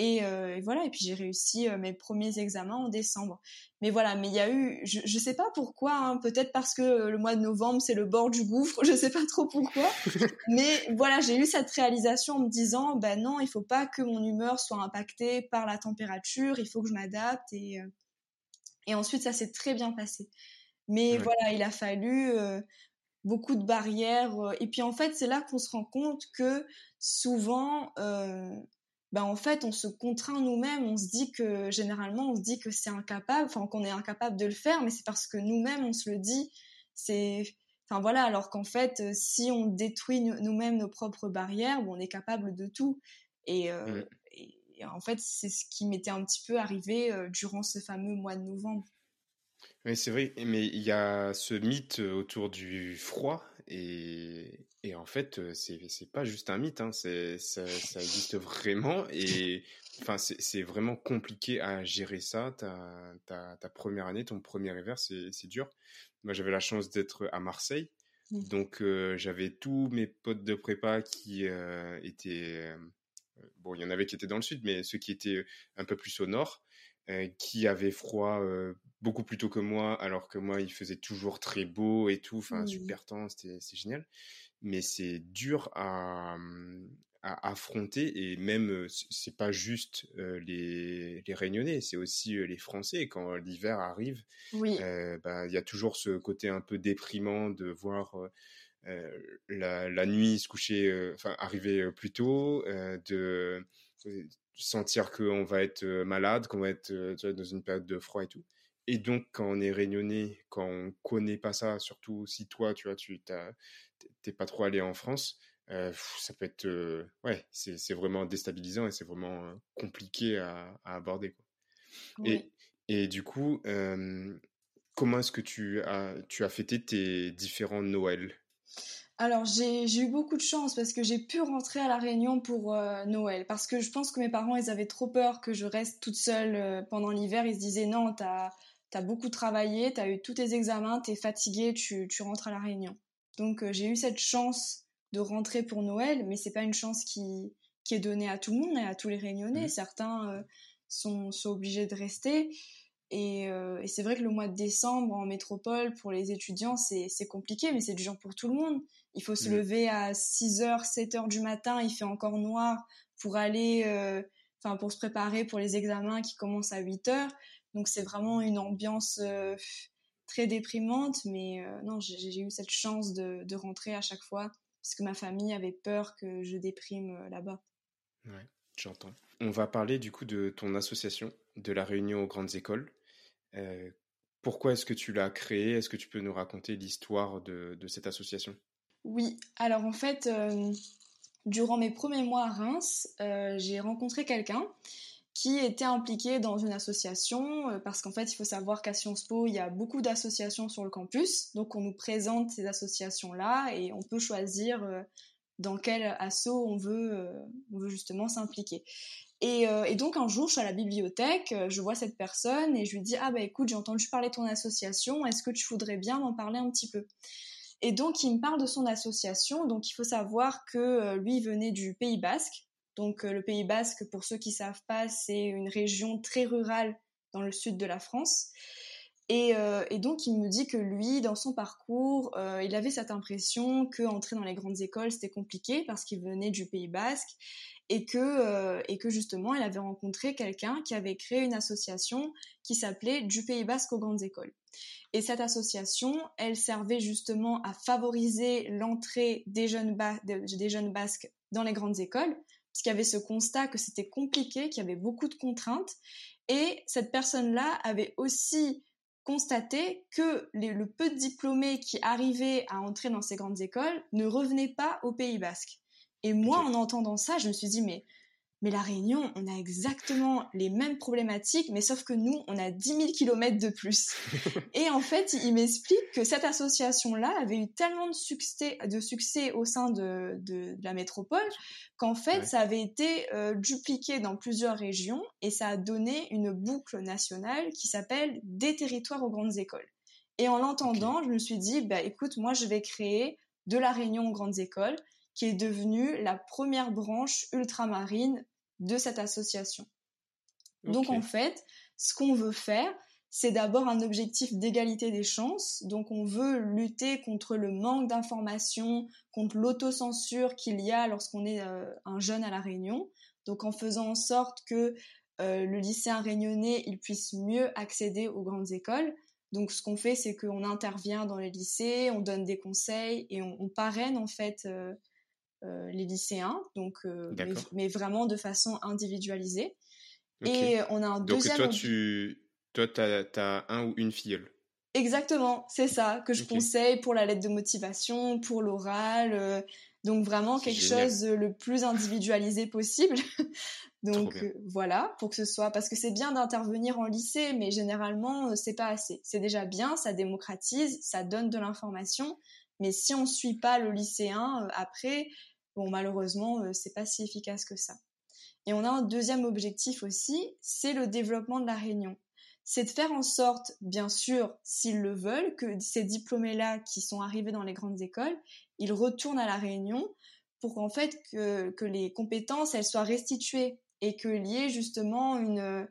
euh, et, voilà, et puis j'ai réussi euh, mes premiers examens en décembre. Mais voilà, mais il y a eu, je, je sais pas pourquoi, hein, peut-être parce que le mois de novembre c'est le bord du gouffre, je sais pas trop pourquoi. mais voilà, j'ai eu cette réalisation en me disant, ben non, il faut pas que mon humeur soit impactée par la température, il faut que je m'adapte et euh, et ensuite ça s'est très bien passé. Mais voilà, il a fallu beaucoup de barrières et puis en fait c'est là qu'on se rend compte que souvent ben en fait on se contraint nous-mêmes, on se dit que généralement on se dit que c'est incapable, enfin qu'on est incapable de le faire, mais c'est parce que nous-mêmes on se le dit. C'est, enfin voilà, alors qu'en fait euh, si on détruit nous-mêmes nos propres barrières, on est capable de tout. Et, euh, en fait c'est ce qui m'était un petit peu arrivé euh, durant ce fameux mois de novembre. Oui, c'est vrai, mais il y a ce mythe autour du froid et, et en fait, c'est c'est pas juste un mythe, hein, ça, ça existe vraiment et enfin c'est vraiment compliqué à gérer ça. Ta, ta, ta première année, ton premier hiver, c'est dur. Moi, j'avais la chance d'être à Marseille, mmh. donc j'avais tous mes potes de prépa qui étaient bon, il y en avait qui étaient dans le sud, mais ceux qui étaient un peu plus au nord. qui avaient froid beaucoup plus tôt que moi, alors que moi, il faisait toujours très beau et tout, enfin, mmh. super temps, c'était génial mais c'est dur à, mmh, à, affronter et même c'est pas juste les, les Réunionnais, c'est aussi les Français quand l'hiver arrive. Oui. Bah, il y a toujours ce côté un peu déprimant de voir la, la, nuit se coucher, enfin arriver plus tôt, de sentir qu'on va être malade, qu'on va être dans une période de froid et tout. Et donc, quand on est réunionnais, quand on connaît pas ça, surtout si toi, tu vois, tu t'es pas trop allé en France, euh, ça peut être, euh, ouais, c'est vraiment déstabilisant et c'est vraiment euh, compliqué à, aborder. Quoi. Et, et, du coup, comment est-ce que tu as, tu as fêté tes différents Noëls? Alors j'ai eu beaucoup de chance parce que j'ai pu rentrer à la Réunion pour Noël parce que je pense que mes parents ils avaient trop peur que je reste toute seule pendant l'hiver ils se disaient non t'as as beaucoup travaillé t'as eu tous tes examens t'es fatigué tu, tu rentres à la Réunion donc euh, j'ai eu cette chance de rentrer pour Noël, mais c'est pas une chance qui, qui est donnée à tout le monde et à tous les Réunionnais. Mmh. Certains euh, sont, sont, obligés de rester. Et, et c'est vrai que le mois de décembre en métropole, pour les étudiants, c'est compliqué, mais c'est du genre pour tout le monde. Il faut se mm. lever à 6h, 7h du matin, il fait encore noir pour aller, enfin, pour se préparer pour les examens qui commencent à 8h. Donc c'est vraiment une ambiance très déprimante, mais non, j'ai eu cette chance de, de, rentrer à chaque fois parce que ma famille avait peur que je déprime là-bas. Ouais, j'entends. On va parler du coup de ton association, de la Réunion aux grandes écoles. Euh, pourquoi est-ce que tu l'as créée? Est-ce que tu peux nous raconter l'histoire de, de, cette association? Oui, alors en fait, euh, durant mes premiers mois à Reims, euh, j'ai rencontré quelqu'un qui était impliqué dans une association, euh, parce qu'en fait, il faut savoir qu'à Sciences Po, il y a beaucoup d'associations sur le campus, donc on nous présente ces associations-là et on peut choisir euh, dans quel assaut on veut, euh, on veut justement s'impliquer. Et, et, donc un jour, je suis à la bibliothèque, je vois cette personne et je lui dis ah bah écoute, j'ai entendu parler de ton association, est-ce que tu voudrais bien m'en parler un petit peu? Et donc il me parle de son association, donc il faut savoir que lui venait du Pays Basque, donc euh, le Pays Basque, pour ceux qui savent pas, c'est une région très rurale dans le sud de la France. Et, euh, donc il me dit que lui, dans son parcours, euh, il avait cette impression que entrer dans les grandes écoles c'était compliqué parce qu'il venait du Pays Basque et que et que justement il avait rencontré quelqu'un qui avait créé une association qui s'appelait du Pays Basque aux grandes écoles. Et cette association, elle servait justement à favoriser l'entrée des des jeunes basques dans les grandes écoles parce qu'il y avait ce constat que c'était compliqué, qu'il y avait beaucoup de contraintes. Et cette personne-là avait aussi constaté que le peu de diplômés qui arrivaient à entrer dans ces grandes écoles ne revenaient pas au Pays Basque. Et moi, en entendant ça, je me suis dit, mais mais la Réunion, on a exactement les mêmes problématiques, mais sauf que nous, on a 10 000 kilomètres de plus. et en fait, il m'explique que cette association-là avait eu tellement de succès, de succès au sein de, de, la métropole qu'en fait, ça avait été euh, dupliqué dans plusieurs régions et ça a donné une boucle nationale qui s'appelle Des territoires aux grandes écoles. Et en l'entendant, je me suis dit, bah écoute, moi, je vais créer de la Réunion aux grandes écoles qui est devenue la première branche ultramarine de cette association. Donc en fait, ce qu'on veut faire, c'est d'abord un objectif d'égalité des chances. Donc on veut lutter contre le manque d'informations, contre l'autocensure qu'il y a lorsqu'on est euh, un jeune à la Réunion. Donc en faisant en sorte que euh, le lycéen réunionnais il puisse mieux accéder aux grandes écoles. Donc ce qu'on fait, c'est qu'on intervient dans les lycées, on donne des conseils et on, parraine en fait euh, les lycéens, donc euh, mais, vraiment de façon individualisée. Et on a un deuxième. Donc toi, tu toi, as, un ou une filleule. Exactement, c'est ça que je conseille pour la lettre de motivation, pour l'oral. Euh, donc vraiment quelque chose le plus individualisé possible. donc voilà, pour que ce soit parce que c'est bien d'intervenir en lycée, mais généralement c'est pas assez. C'est déjà bien, ça démocratise, ça donne de l'information, mais si on suit pas le lycéen après, Bon, malheureusement, euh, c'est pas si efficace que ça. Et on a un deuxième objectif aussi, c'est le développement de la Réunion. C'est de faire en sorte, bien sûr, s'ils le veulent, que ces diplômés-là qui sont arrivés dans les grandes écoles, ils retournent à la Réunion pour qu'en fait que, que les compétences elles soient restituées et y ait justement une,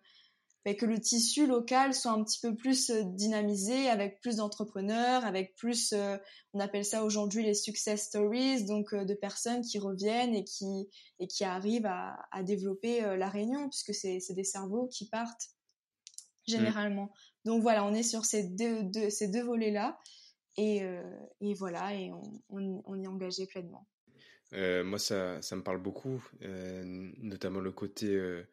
que le tissu local soit un petit peu plus euh, dynamisé avec plus d'entrepreneurs, avec plus, euh, on appelle ça aujourd'hui les success stories, donc euh, de personnes qui reviennent et qui, et qui arrivent à, à développer la Réunion, puisque c'est des cerveaux qui partent généralement. Mmh. Donc voilà, on est sur ces deux, deux ces deux volets-là, et, et, voilà, et on, on, on, y est engagé pleinement. moi, ça, ça me parle beaucoup, notamment le côté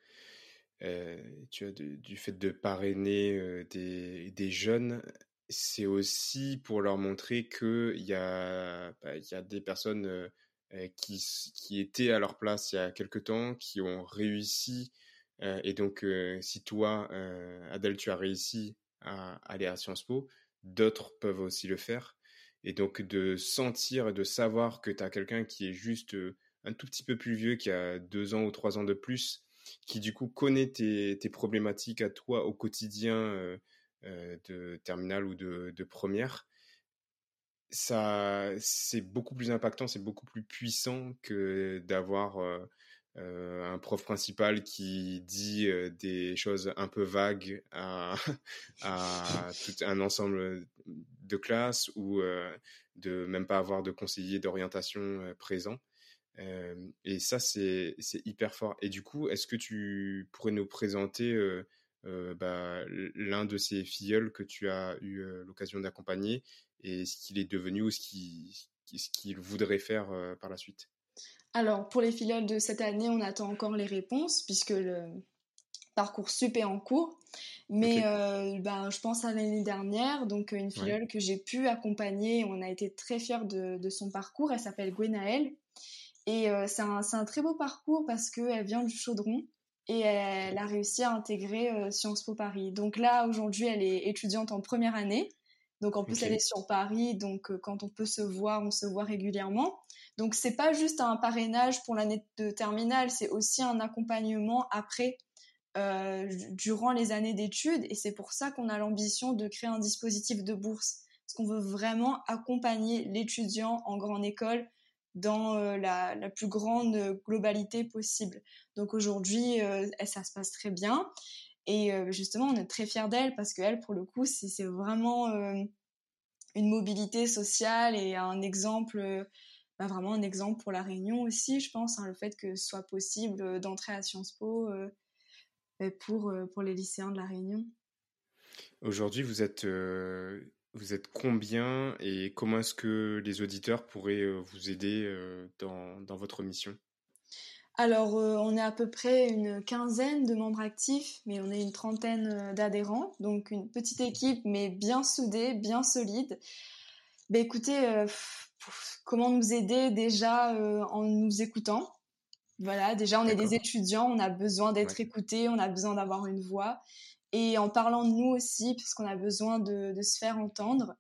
tu vois, du fait de parrainer euh, des, des, jeunes, c'est aussi pour leur montrer qu'il y, a, bah, y a des personnes euh, qui, qui étaient à leur place il y a quelque temps, qui ont réussi. et donc, si toi, Adèle, tu as réussi à aller à Sciences Po, d'autres peuvent aussi le faire. Et donc, de sentir et de savoir que tu as quelqu'un qui est juste un tout petit peu plus vieux, qui a deux ans ou trois ans de plus, qui du coup connaît tes, problématiques à toi au quotidien euh, euh, de terminale ou de, première, ça c'est beaucoup plus impactant, c'est beaucoup plus puissant que d'avoir un prof principal qui dit des choses un peu vagues à tout un ensemble de classes ou de même pas avoir de conseiller d'orientation présent. Et ça, c'est hyper fort. Et du coup, est-ce que tu pourrais nous présenter bah, l'un de ces filleuls que tu as eu l'occasion d'accompagner et ce qu'il est devenu ou ce qu'il voudrait faire par la suite? Alors, pour les filleuls de cette année, on attend encore les réponses puisque le parcours sup est en cours. Mais ben, je pense à l'année dernière, donc une filleule que j'ai pu accompagner, on a été très fiers de, son parcours. Elle s'appelle Gwenaëlle. Et c'est un, un, très beau parcours parce qu'elle vient du chaudron et elle a réussi à intégrer euh, Sciences Po Paris. Donc là, aujourd'hui, elle est étudiante en première année. Donc en plus, elle est sur Paris, donc euh, quand on peut se voir, on se voit régulièrement. Donc c'est pas juste un parrainage pour l'année de terminale, c'est aussi un accompagnement après, euh, durant les années d'études. Et c'est pour ça qu'on a l'ambition de créer un dispositif de bourse, parce qu'on veut vraiment accompagner l'étudiant en grande école dans la, plus grande globalité possible. Donc aujourd'hui, ça se passe très bien. Et justement, on est très fiers d'elle parce qu'elle, pour le coup, c'est vraiment une mobilité sociale et un exemple, bah, vraiment un exemple pour la Réunion aussi, je pense, hein, le fait que ce soit possible d'entrer à Sciences Po pour, pour les lycéens de la Réunion. Aujourd'hui, vous êtes vous êtes combien et comment est-ce que les auditeurs pourraient euh, vous aider euh, dans, dans votre mission? Alors, euh, on est à peu près une quinzaine de membres actifs, mais on est une trentaine d'adhérents, donc une petite équipe, mais bien soudée, bien solide. Ben, écoutez, comment nous aider déjà en nous écoutant? Voilà, déjà on est des étudiants, on a besoin d'être écoutés, on a besoin d'avoir une voix et en parlant de nous aussi, puisqu'on a besoin de, se faire entendre.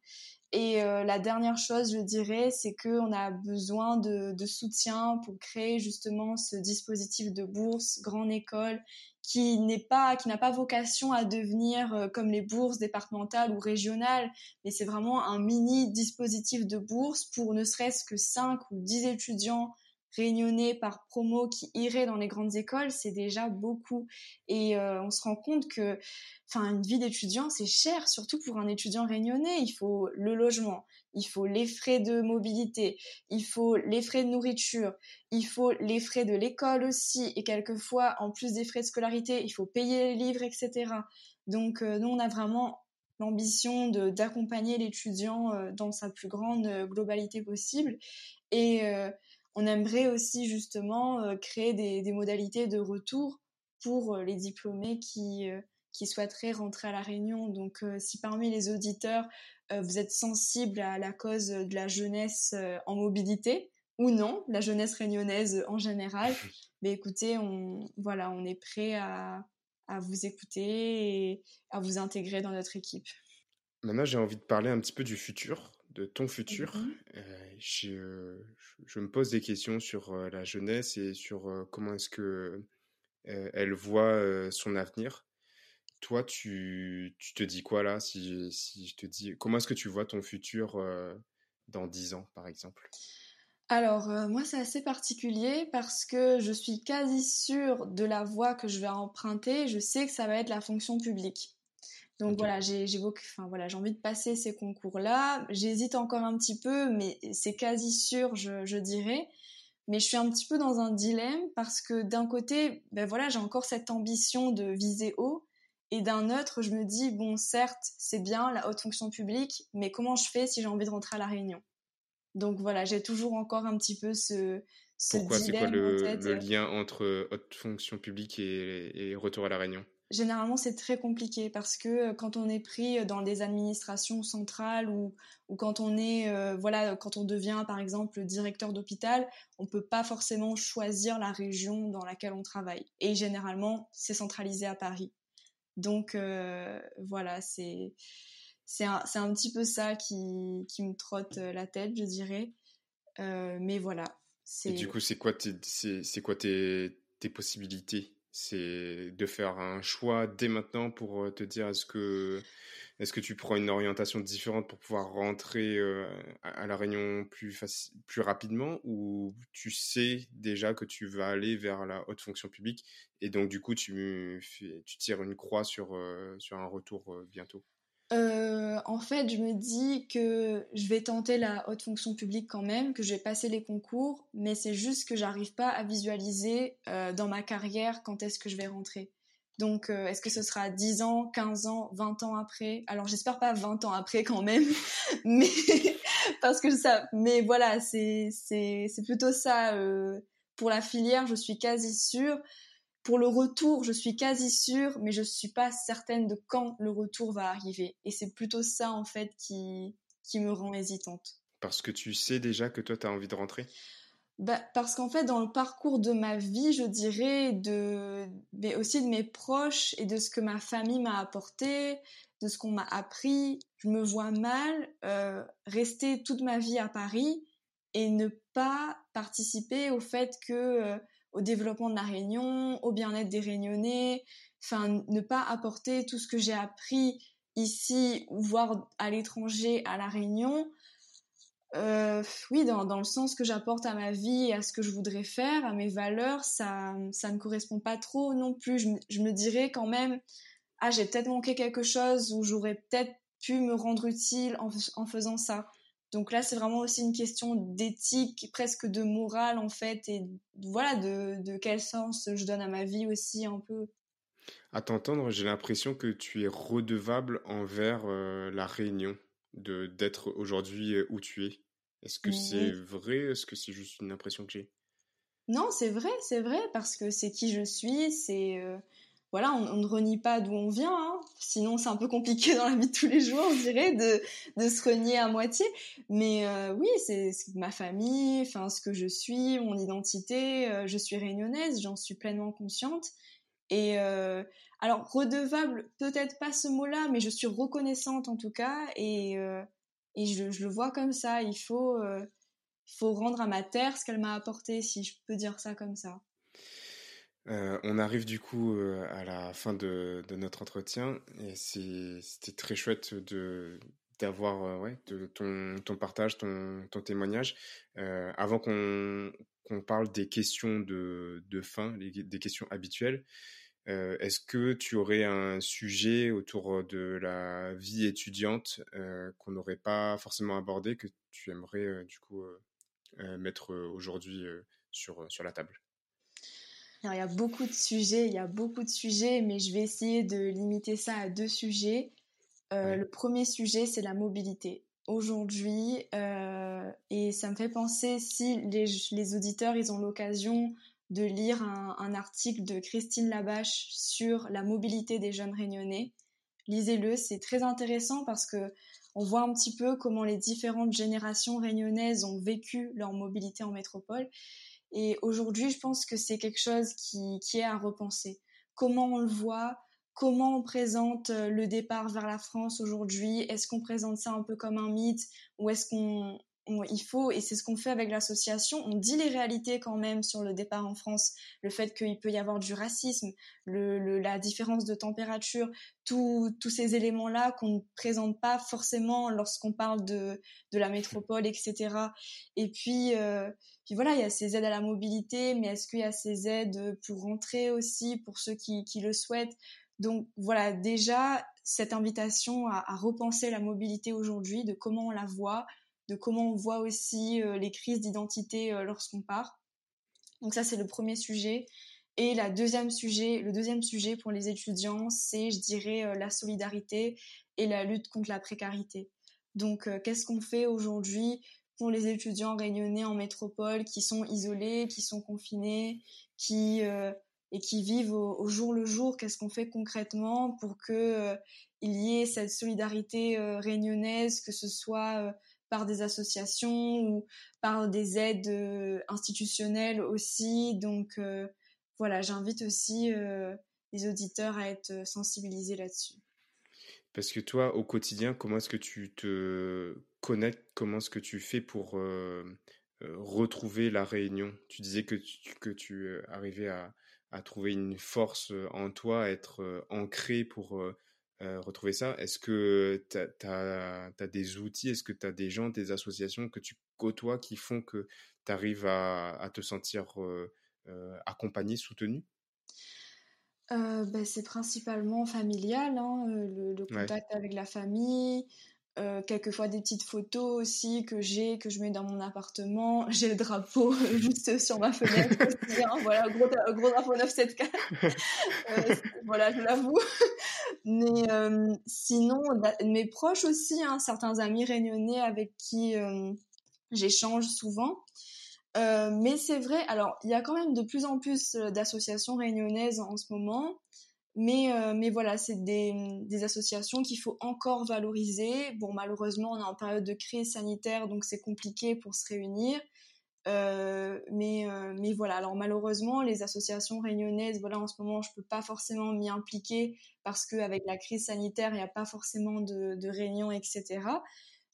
Et euh, la dernière chose, je dirais, c'est qu'on a besoin de, de, soutien pour créer justement ce dispositif de bourse grande école qui n'est pas, qui n'a pas vocation à devenir euh, comme les bourses départementales ou régionales, mais c'est vraiment un mini dispositif de bourse pour ne serait-ce que 5 ou 10 étudiants réunionnais par promo qui iraient dans les grandes écoles, c'est déjà beaucoup. Et euh, on se rend compte que, enfin, une vie d'étudiant, c'est cher, surtout pour un étudiant réunionnais. Il faut le logement, il faut les frais de mobilité, il faut les frais de nourriture, il faut les frais de l'école aussi, et quelquefois, en plus des frais de scolarité, il faut payer les livres, etc. Donc, euh, nous, on a vraiment l'ambition d'accompagner l'étudiant euh, dans sa plus grande globalité possible. Et on aimerait aussi justement euh, créer des, modalités de retour pour euh, les diplômés qui, euh, qui souhaiteraient rentrer à la Réunion. Donc si parmi les auditeurs, vous êtes sensible à la cause de la jeunesse en mobilité, ou non, la jeunesse réunionnaise en général, mais écoutez, on, voilà, on est prêt à, à vous écouter et à vous intégrer dans notre équipe. Maintenant, j'ai envie de parler un petit peu du futur de ton futur. Mmh je, je, me pose des questions sur la jeunesse et sur comment est-ce que elle voit son avenir. Toi, tu, tu, te dis quoi là si, si je te dis comment est-ce que tu vois ton futur dans 10 ans, par exemple? Alors, moi, c'est assez particulier parce que je suis quasi sûre de la voie que je vais emprunter. Je sais que ça va être la fonction publique. Donc voilà, j'ai enfin voilà, j'ai envie de passer ces concours-là. J'hésite encore un petit peu, mais c'est quasi sûr, je, je, dirais. Mais je suis un petit peu dans un dilemme parce que d'un côté, ben voilà, j'ai encore cette ambition de viser haut, et d'un autre, je me dis bon, certes, c'est bien la haute fonction publique, mais comment je fais si j'ai envie de rentrer à la Réunion? Donc voilà, j'ai toujours encore un petit peu ce, ce Pourquoi? C'est quoi le, le, lien entre haute fonction publique et, et retour à la Réunion? Généralement c'est très compliqué parce que euh, quand on est pris dans des administrations centrales ou, ou quand on est euh, voilà quand on devient par exemple directeur d'hôpital on peut pas forcément choisir la région dans laquelle on travaille. Et généralement c'est centralisé à Paris. Donc euh, voilà c'est c'est un, un, petit peu ça qui, qui, me trotte la tête je dirais. Mais voilà et du coup c'est quoi tes c'est quoi tes, tes possibilités? C'est de faire un choix dès maintenant pour te dire est-ce que est-ce que tu prends une orientation différente pour pouvoir rentrer à, la Réunion plus, plus rapidement ou tu sais déjà que tu vas aller vers la haute fonction publique et donc du coup tu, tu tires une croix sur, sur un retour bientôt? En fait, je me dis que je vais tenter la haute fonction publique quand même, que je vais passer les concours, mais c'est juste que j'arrive pas à visualiser dans ma carrière quand est-ce que je vais rentrer. Donc, euh, est-ce que ce sera 10 ans, 15 ans, 20 ans après? Alors, j'espère pas 20 ans après quand même, mais parce que ça, mais voilà, c'est c'est c'est plutôt ça. Euh, pour la filière, je suis quasi sûre. Pour le retour, je suis quasi sûre, mais je suis pas certaine de quand le retour va arriver. Et c'est plutôt ça en fait qui qui me rend hésitante. Parce que tu sais déjà que toi, tu as envie de rentrer? Bah, parce qu'en fait, dans le parcours de ma vie, je dirais, de, mais aussi de mes proches et de ce que ma famille m'a apporté, de ce qu'on m'a appris, je me vois mal euh, rester toute ma vie à Paris et ne pas participer au fait que euh, au développement de la Réunion, au bien-être des Réunionnais, enfin ne pas apporter tout ce que j'ai appris ici, voire à l'étranger, à la Réunion, euh, oui, dans, dans, le sens que j'apporte à ma vie et à ce que je voudrais faire, à mes valeurs, ça, ça ne correspond pas trop non plus. Je, je me dirais quand même, ah, j'ai peut-être manqué quelque chose ou j'aurais peut-être pu me rendre utile en, en faisant ça. Donc là, c'est vraiment aussi une question d'éthique, presque de morale en fait, et voilà, de, de quel sens je donne à ma vie aussi un peu. À t'entendre, j'ai l'impression que tu es redevable envers euh, la Réunion de d'être aujourd'hui où tu es. Est-ce que c'est vrai? Est-ce que c'est juste une impression que j'ai? Non, c'est vrai, c'est vrai, parce que c'est qui je suis, c'est... voilà, on, ne renie pas d'où on vient, hein. sinon c'est un peu compliqué dans la vie de tous les jours, on dirait, de, se renier à moitié. Mais oui, c'est ma famille, enfin ce que je suis, mon identité. je suis réunionnaise, j'en suis pleinement consciente. Et euh, alors redevable, peut-être pas ce mot-là, mais je suis reconnaissante en tout cas, et, euh, je, le vois comme ça. Il euh, faut rendre à ma terre ce qu'elle m'a apporté, si je peux dire ça comme ça. On arrive du coup à la fin de, notre entretien, et c'était très chouette de d'avoir de ton, partage, ton, témoignage. avant qu'on parle des questions de, fin, des questions habituelles, euh, est-ce que tu aurais un sujet autour de la vie étudiante euh, qu'on n'aurait pas forcément abordé, que tu aimerais euh, du coup mettre aujourd'hui sur la table? Il y a beaucoup de sujets, il y a beaucoup de sujets, mais je vais essayer de limiter ça à deux sujets. Le premier sujet, c'est la mobilité. Aujourd'hui, et ça me fait penser si les, les auditeurs, ils ont l'occasion de lire un, article de Christine Labache sur la mobilité des jeunes réunionnais. Lisez-le, c'est très intéressant parce que on voit un petit peu comment les différentes générations réunionnaises ont vécu leur mobilité en métropole. Et aujourd'hui, je pense que c'est quelque chose qui, qui est à repenser. Comment on le voit, comment on présente le départ vers la France aujourd'hui? Est-ce qu'on présente ça un peu comme un mythe ou est-ce qu'on il faut, et c'est ce qu'on fait avec l'association, on dit les réalités quand même sur le départ en France, le fait qu'il peut y avoir du racisme, la différence de température, tous ces éléments-là qu'on ne présente pas forcément lorsqu'on parle de, la métropole, etc. Et puis, euh, puis voilà, il y a ces aides à la mobilité, mais est-ce qu'il y a ces aides pour rentrer aussi, pour ceux qui, le souhaitent? Donc voilà, déjà, cette invitation à repenser la mobilité aujourd'hui, de comment on la voit, de comment on voit aussi euh, les crises d'identité euh, lorsqu'on part. Donc ça, c'est le premier sujet. Et la deuxième sujet, le deuxième sujet pour les étudiants, c'est, je dirais, euh, la solidarité et la lutte contre la précarité. Donc, qu'est-ce qu'on fait aujourd'hui pour les étudiants réunionnais en métropole qui sont isolés, qui sont confinés, qui et qui vivent au, jour le jour? Qu'est-ce qu'on fait concrètement pour que il y ait cette solidarité réunionnaise, que ce soit par des associations ou par des aides euh, institutionnelles aussi. Donc euh, voilà, j'invite aussi euh, les auditeurs à être sensibilisés là-dessus. Parce que toi, au quotidien, comment est-ce que tu te connectes? Comment est-ce que tu fais pour retrouver la réunion? Tu disais que tu, que tu arrivais à, trouver une force en toi, à être ancré pour retrouver ça? Est-ce que tu as, des outils, est-ce que tu as des gens, des associations que tu côtoies qui font que tu arrives à, te sentir accompagné, soutenu ben, c'est principalement familial, hein, le, contact avec la famille, euh, quelquefois des petites photos aussi que j'ai, que je mets dans mon appartement. J'ai le drapeau juste sur ma fenêtre. Hein, voilà, gros, gros drapeau 974. euh, voilà, je l'avoue. Mais euh, sinon, mes proches aussi, hein, certains amis réunionnais avec qui euh, j'échange souvent. mais c'est vrai, alors il y a quand même de plus en plus d'associations réunionnaises en ce moment. Mais, euh, mais voilà, c'est des, associations qu'il faut encore valoriser. Bon, malheureusement, on est en période de crise sanitaire, donc c'est compliqué pour se réunir. Euh, mais, euh, mais voilà, alors malheureusement, les associations réunionnaises, voilà, en ce moment, je peux pas forcément m'y impliquer parce qu'avec la crise sanitaire, il n'y a pas forcément de, de réunions, etc.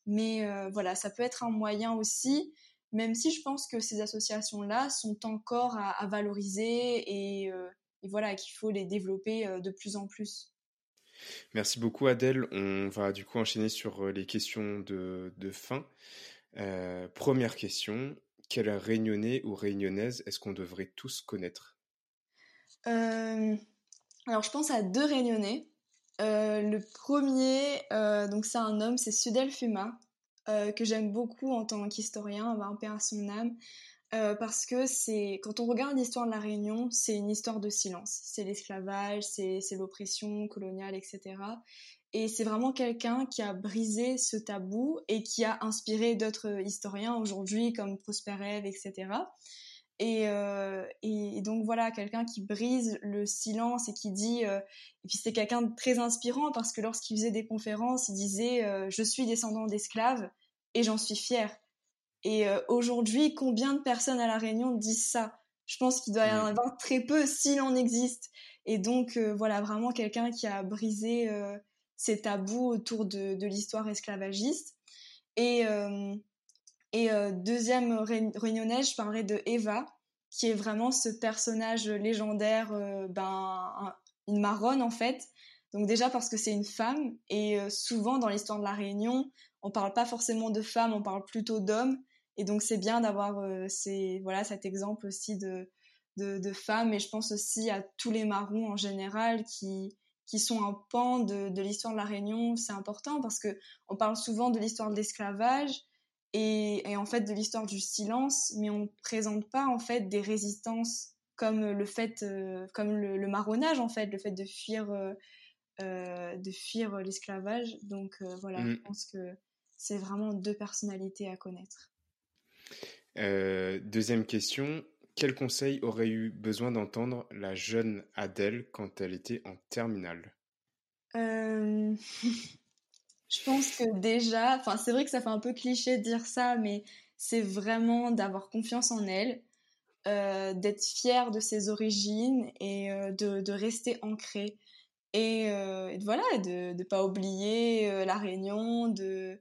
Mais voilà, ça peut être un moyen aussi, même si je pense que ces associations-là sont encore à, à valoriser et, et voilà qu'il faut les développer euh, de plus en plus. Merci beaucoup Adèle. On va du coup enchaîner sur euh, les questions de, fin. Euh, première question, quelle réunionnais ou réunionnaise est-ce qu'on devrait tous connaître? Alors je pense à deux réunionnais. le premier, donc c'est un homme, c'est Sudel Fuma, que j'aime beaucoup en tant qu'historien, un peu à son âme. Euh, parce que c'est quand on regarde l'histoire de la Réunion, c'est une histoire de silence. C'est l'esclavage, c'est l'oppression coloniale, etc. Et c'est vraiment quelqu'un qui a brisé ce tabou et qui a inspiré d'autres historiens aujourd'hui comme Prosper Rêve, etc. Et, euh, et, donc voilà, quelqu'un qui brise le silence et qui dit, euh, et puis c'est quelqu'un de très inspirant parce que lorsqu'il faisait des conférences, il disait je suis descendant d'esclaves et j'en suis fier. Et euh, aujourd'hui, combien de personnes à La Réunion disent ça? Je pense qu'il doit y en avoir très peu s'il en existe. Et donc, euh, voilà, vraiment quelqu'un qui a brisé euh, ces tabous autour de, de l'histoire esclavagiste. Et, et deuxième réunionnais, je parlerai de Eva, qui est vraiment ce personnage légendaire, ben, une marronne en fait. Donc déjà parce que c'est une femme, et souvent dans l'histoire de la Réunion, on parle pas forcément de femmes, on parle plutôt d'hommes. Et donc c'est bien d'avoir euh, voilà cet exemple aussi de, de, femmes. Et je pense aussi à tous les marrons en général qui qui sont un pan de, de l'histoire de la Réunion. C'est important parce que on parle souvent de l'histoire de l'esclavage et, et, en fait de l'histoire du silence, mais on présente pas en fait des résistances comme le fait, euh, comme le, marronnage en fait, le fait de fuir, euh, de fuir l'esclavage. Donc voilà, je mmh. pense que c'est vraiment deux personnalités à connaître. Euh, deuxième question, quel conseil aurait eu besoin d'entendre la jeune Adèle quand elle était en terminale? Euh, Je pense que déjà, enfin c'est vrai que ça fait un peu cliché de dire ça, mais c'est vraiment d'avoir confiance en elle, euh, d'être fière de ses origines et de, rester ancrée. Et, voilà, de ne pas oublier la Réunion, de,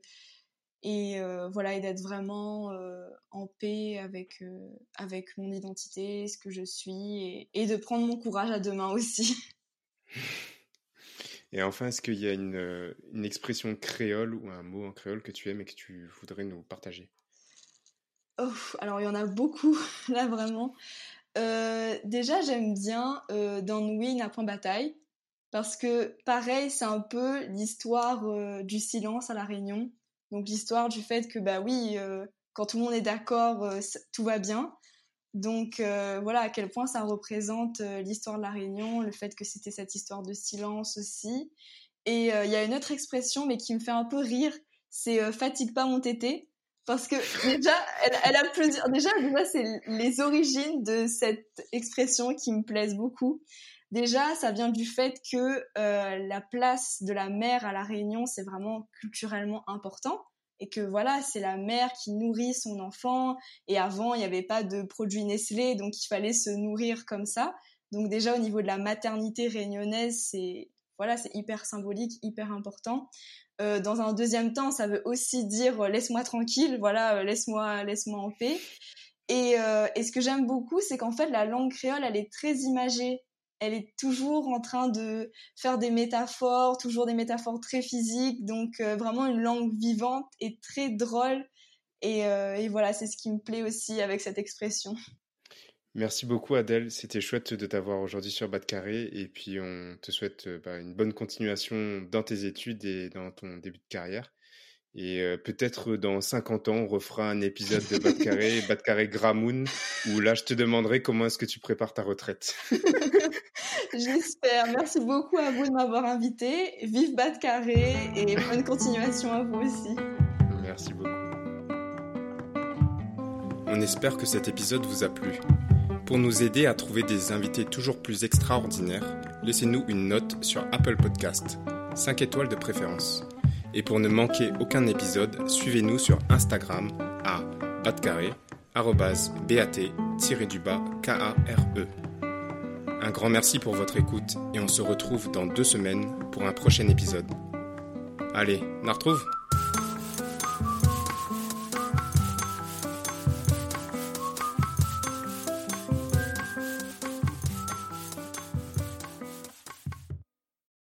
et euh, voilà et d'être vraiment euh, en paix avec euh, avec mon identité ce que je suis et, de prendre mon courage à deux mains aussi. Et enfin est-ce qu'il y a une, une, expression créole ou un mot en créole que tu aimes et que tu voudrais nous partager? Oh, alors il y en a beaucoup là vraiment. Déjà j'aime bien dans Win à point bataille parce que pareil c'est un peu l'histoire du silence à la Réunion donc l'histoire du fait que bah oui, euh, quand tout le monde est d'accord, euh, tout va bien. Donc euh, voilà à quel point ça représente l'histoire de la Réunion, le fait que c'était cette histoire de silence aussi. Et il y a une autre expression mais qui me fait un peu rire, c'est fatigue pas mon tété parce que déjà elle, a plusieurs déjà déjà c'est les origines de cette expression qui me plaisent beaucoup. Déjà, ça vient du fait que euh, la place de la mère à la Réunion, c'est vraiment culturellement important et que voilà, c'est la mère qui nourrit son enfant et avant, il n'y avait pas de produits Nestlé, donc il fallait se nourrir comme ça. Donc déjà au niveau de la maternité réunionnaise, c'est voilà, c'est hyper symbolique, hyper important. Euh, dans un deuxième temps, ça veut aussi dire laisse-moi tranquille, voilà, laisse-moi laisse-moi en paix. Et, et ce que j'aime beaucoup, c'est qu'en fait, la langue créole, elle est très imagée elle est toujours en train de faire des métaphores, toujours des métaphores très physiques, donc euh, vraiment une langue vivante et très drôle. Euh, et, voilà, c'est ce qui me plaît aussi avec cette expression. Merci beaucoup Adèle, c'était chouette de t'avoir aujourd'hui sur Bas de Carré et puis on te souhaite euh, bah, une bonne continuation dans tes études et dans ton début de carrière. Et peut-être dans 50 ans, on refera un épisode de Bas de Carré, Carré Gramoun, où là, je te demanderai comment est-ce que tu prépares ta retraite. J'espère. Merci beaucoup à vous de m'avoir invité. Vive Bas de Carré et bonne continuation à vous aussi. Merci beaucoup. On espère que cet épisode vous a plu. Pour nous aider à trouver des invités toujours plus extraordinaires, laissez-nous une note sur Apple Podcast, 5 étoiles de préférence. Et pour ne manquer aucun épisode, suivez-nous sur Instagram à batcarré, bat-du-bas, K-A-R-E. Un grand merci pour votre écoute et on se retrouve dans deux semaines pour un prochain épisode. Allez, on retrouve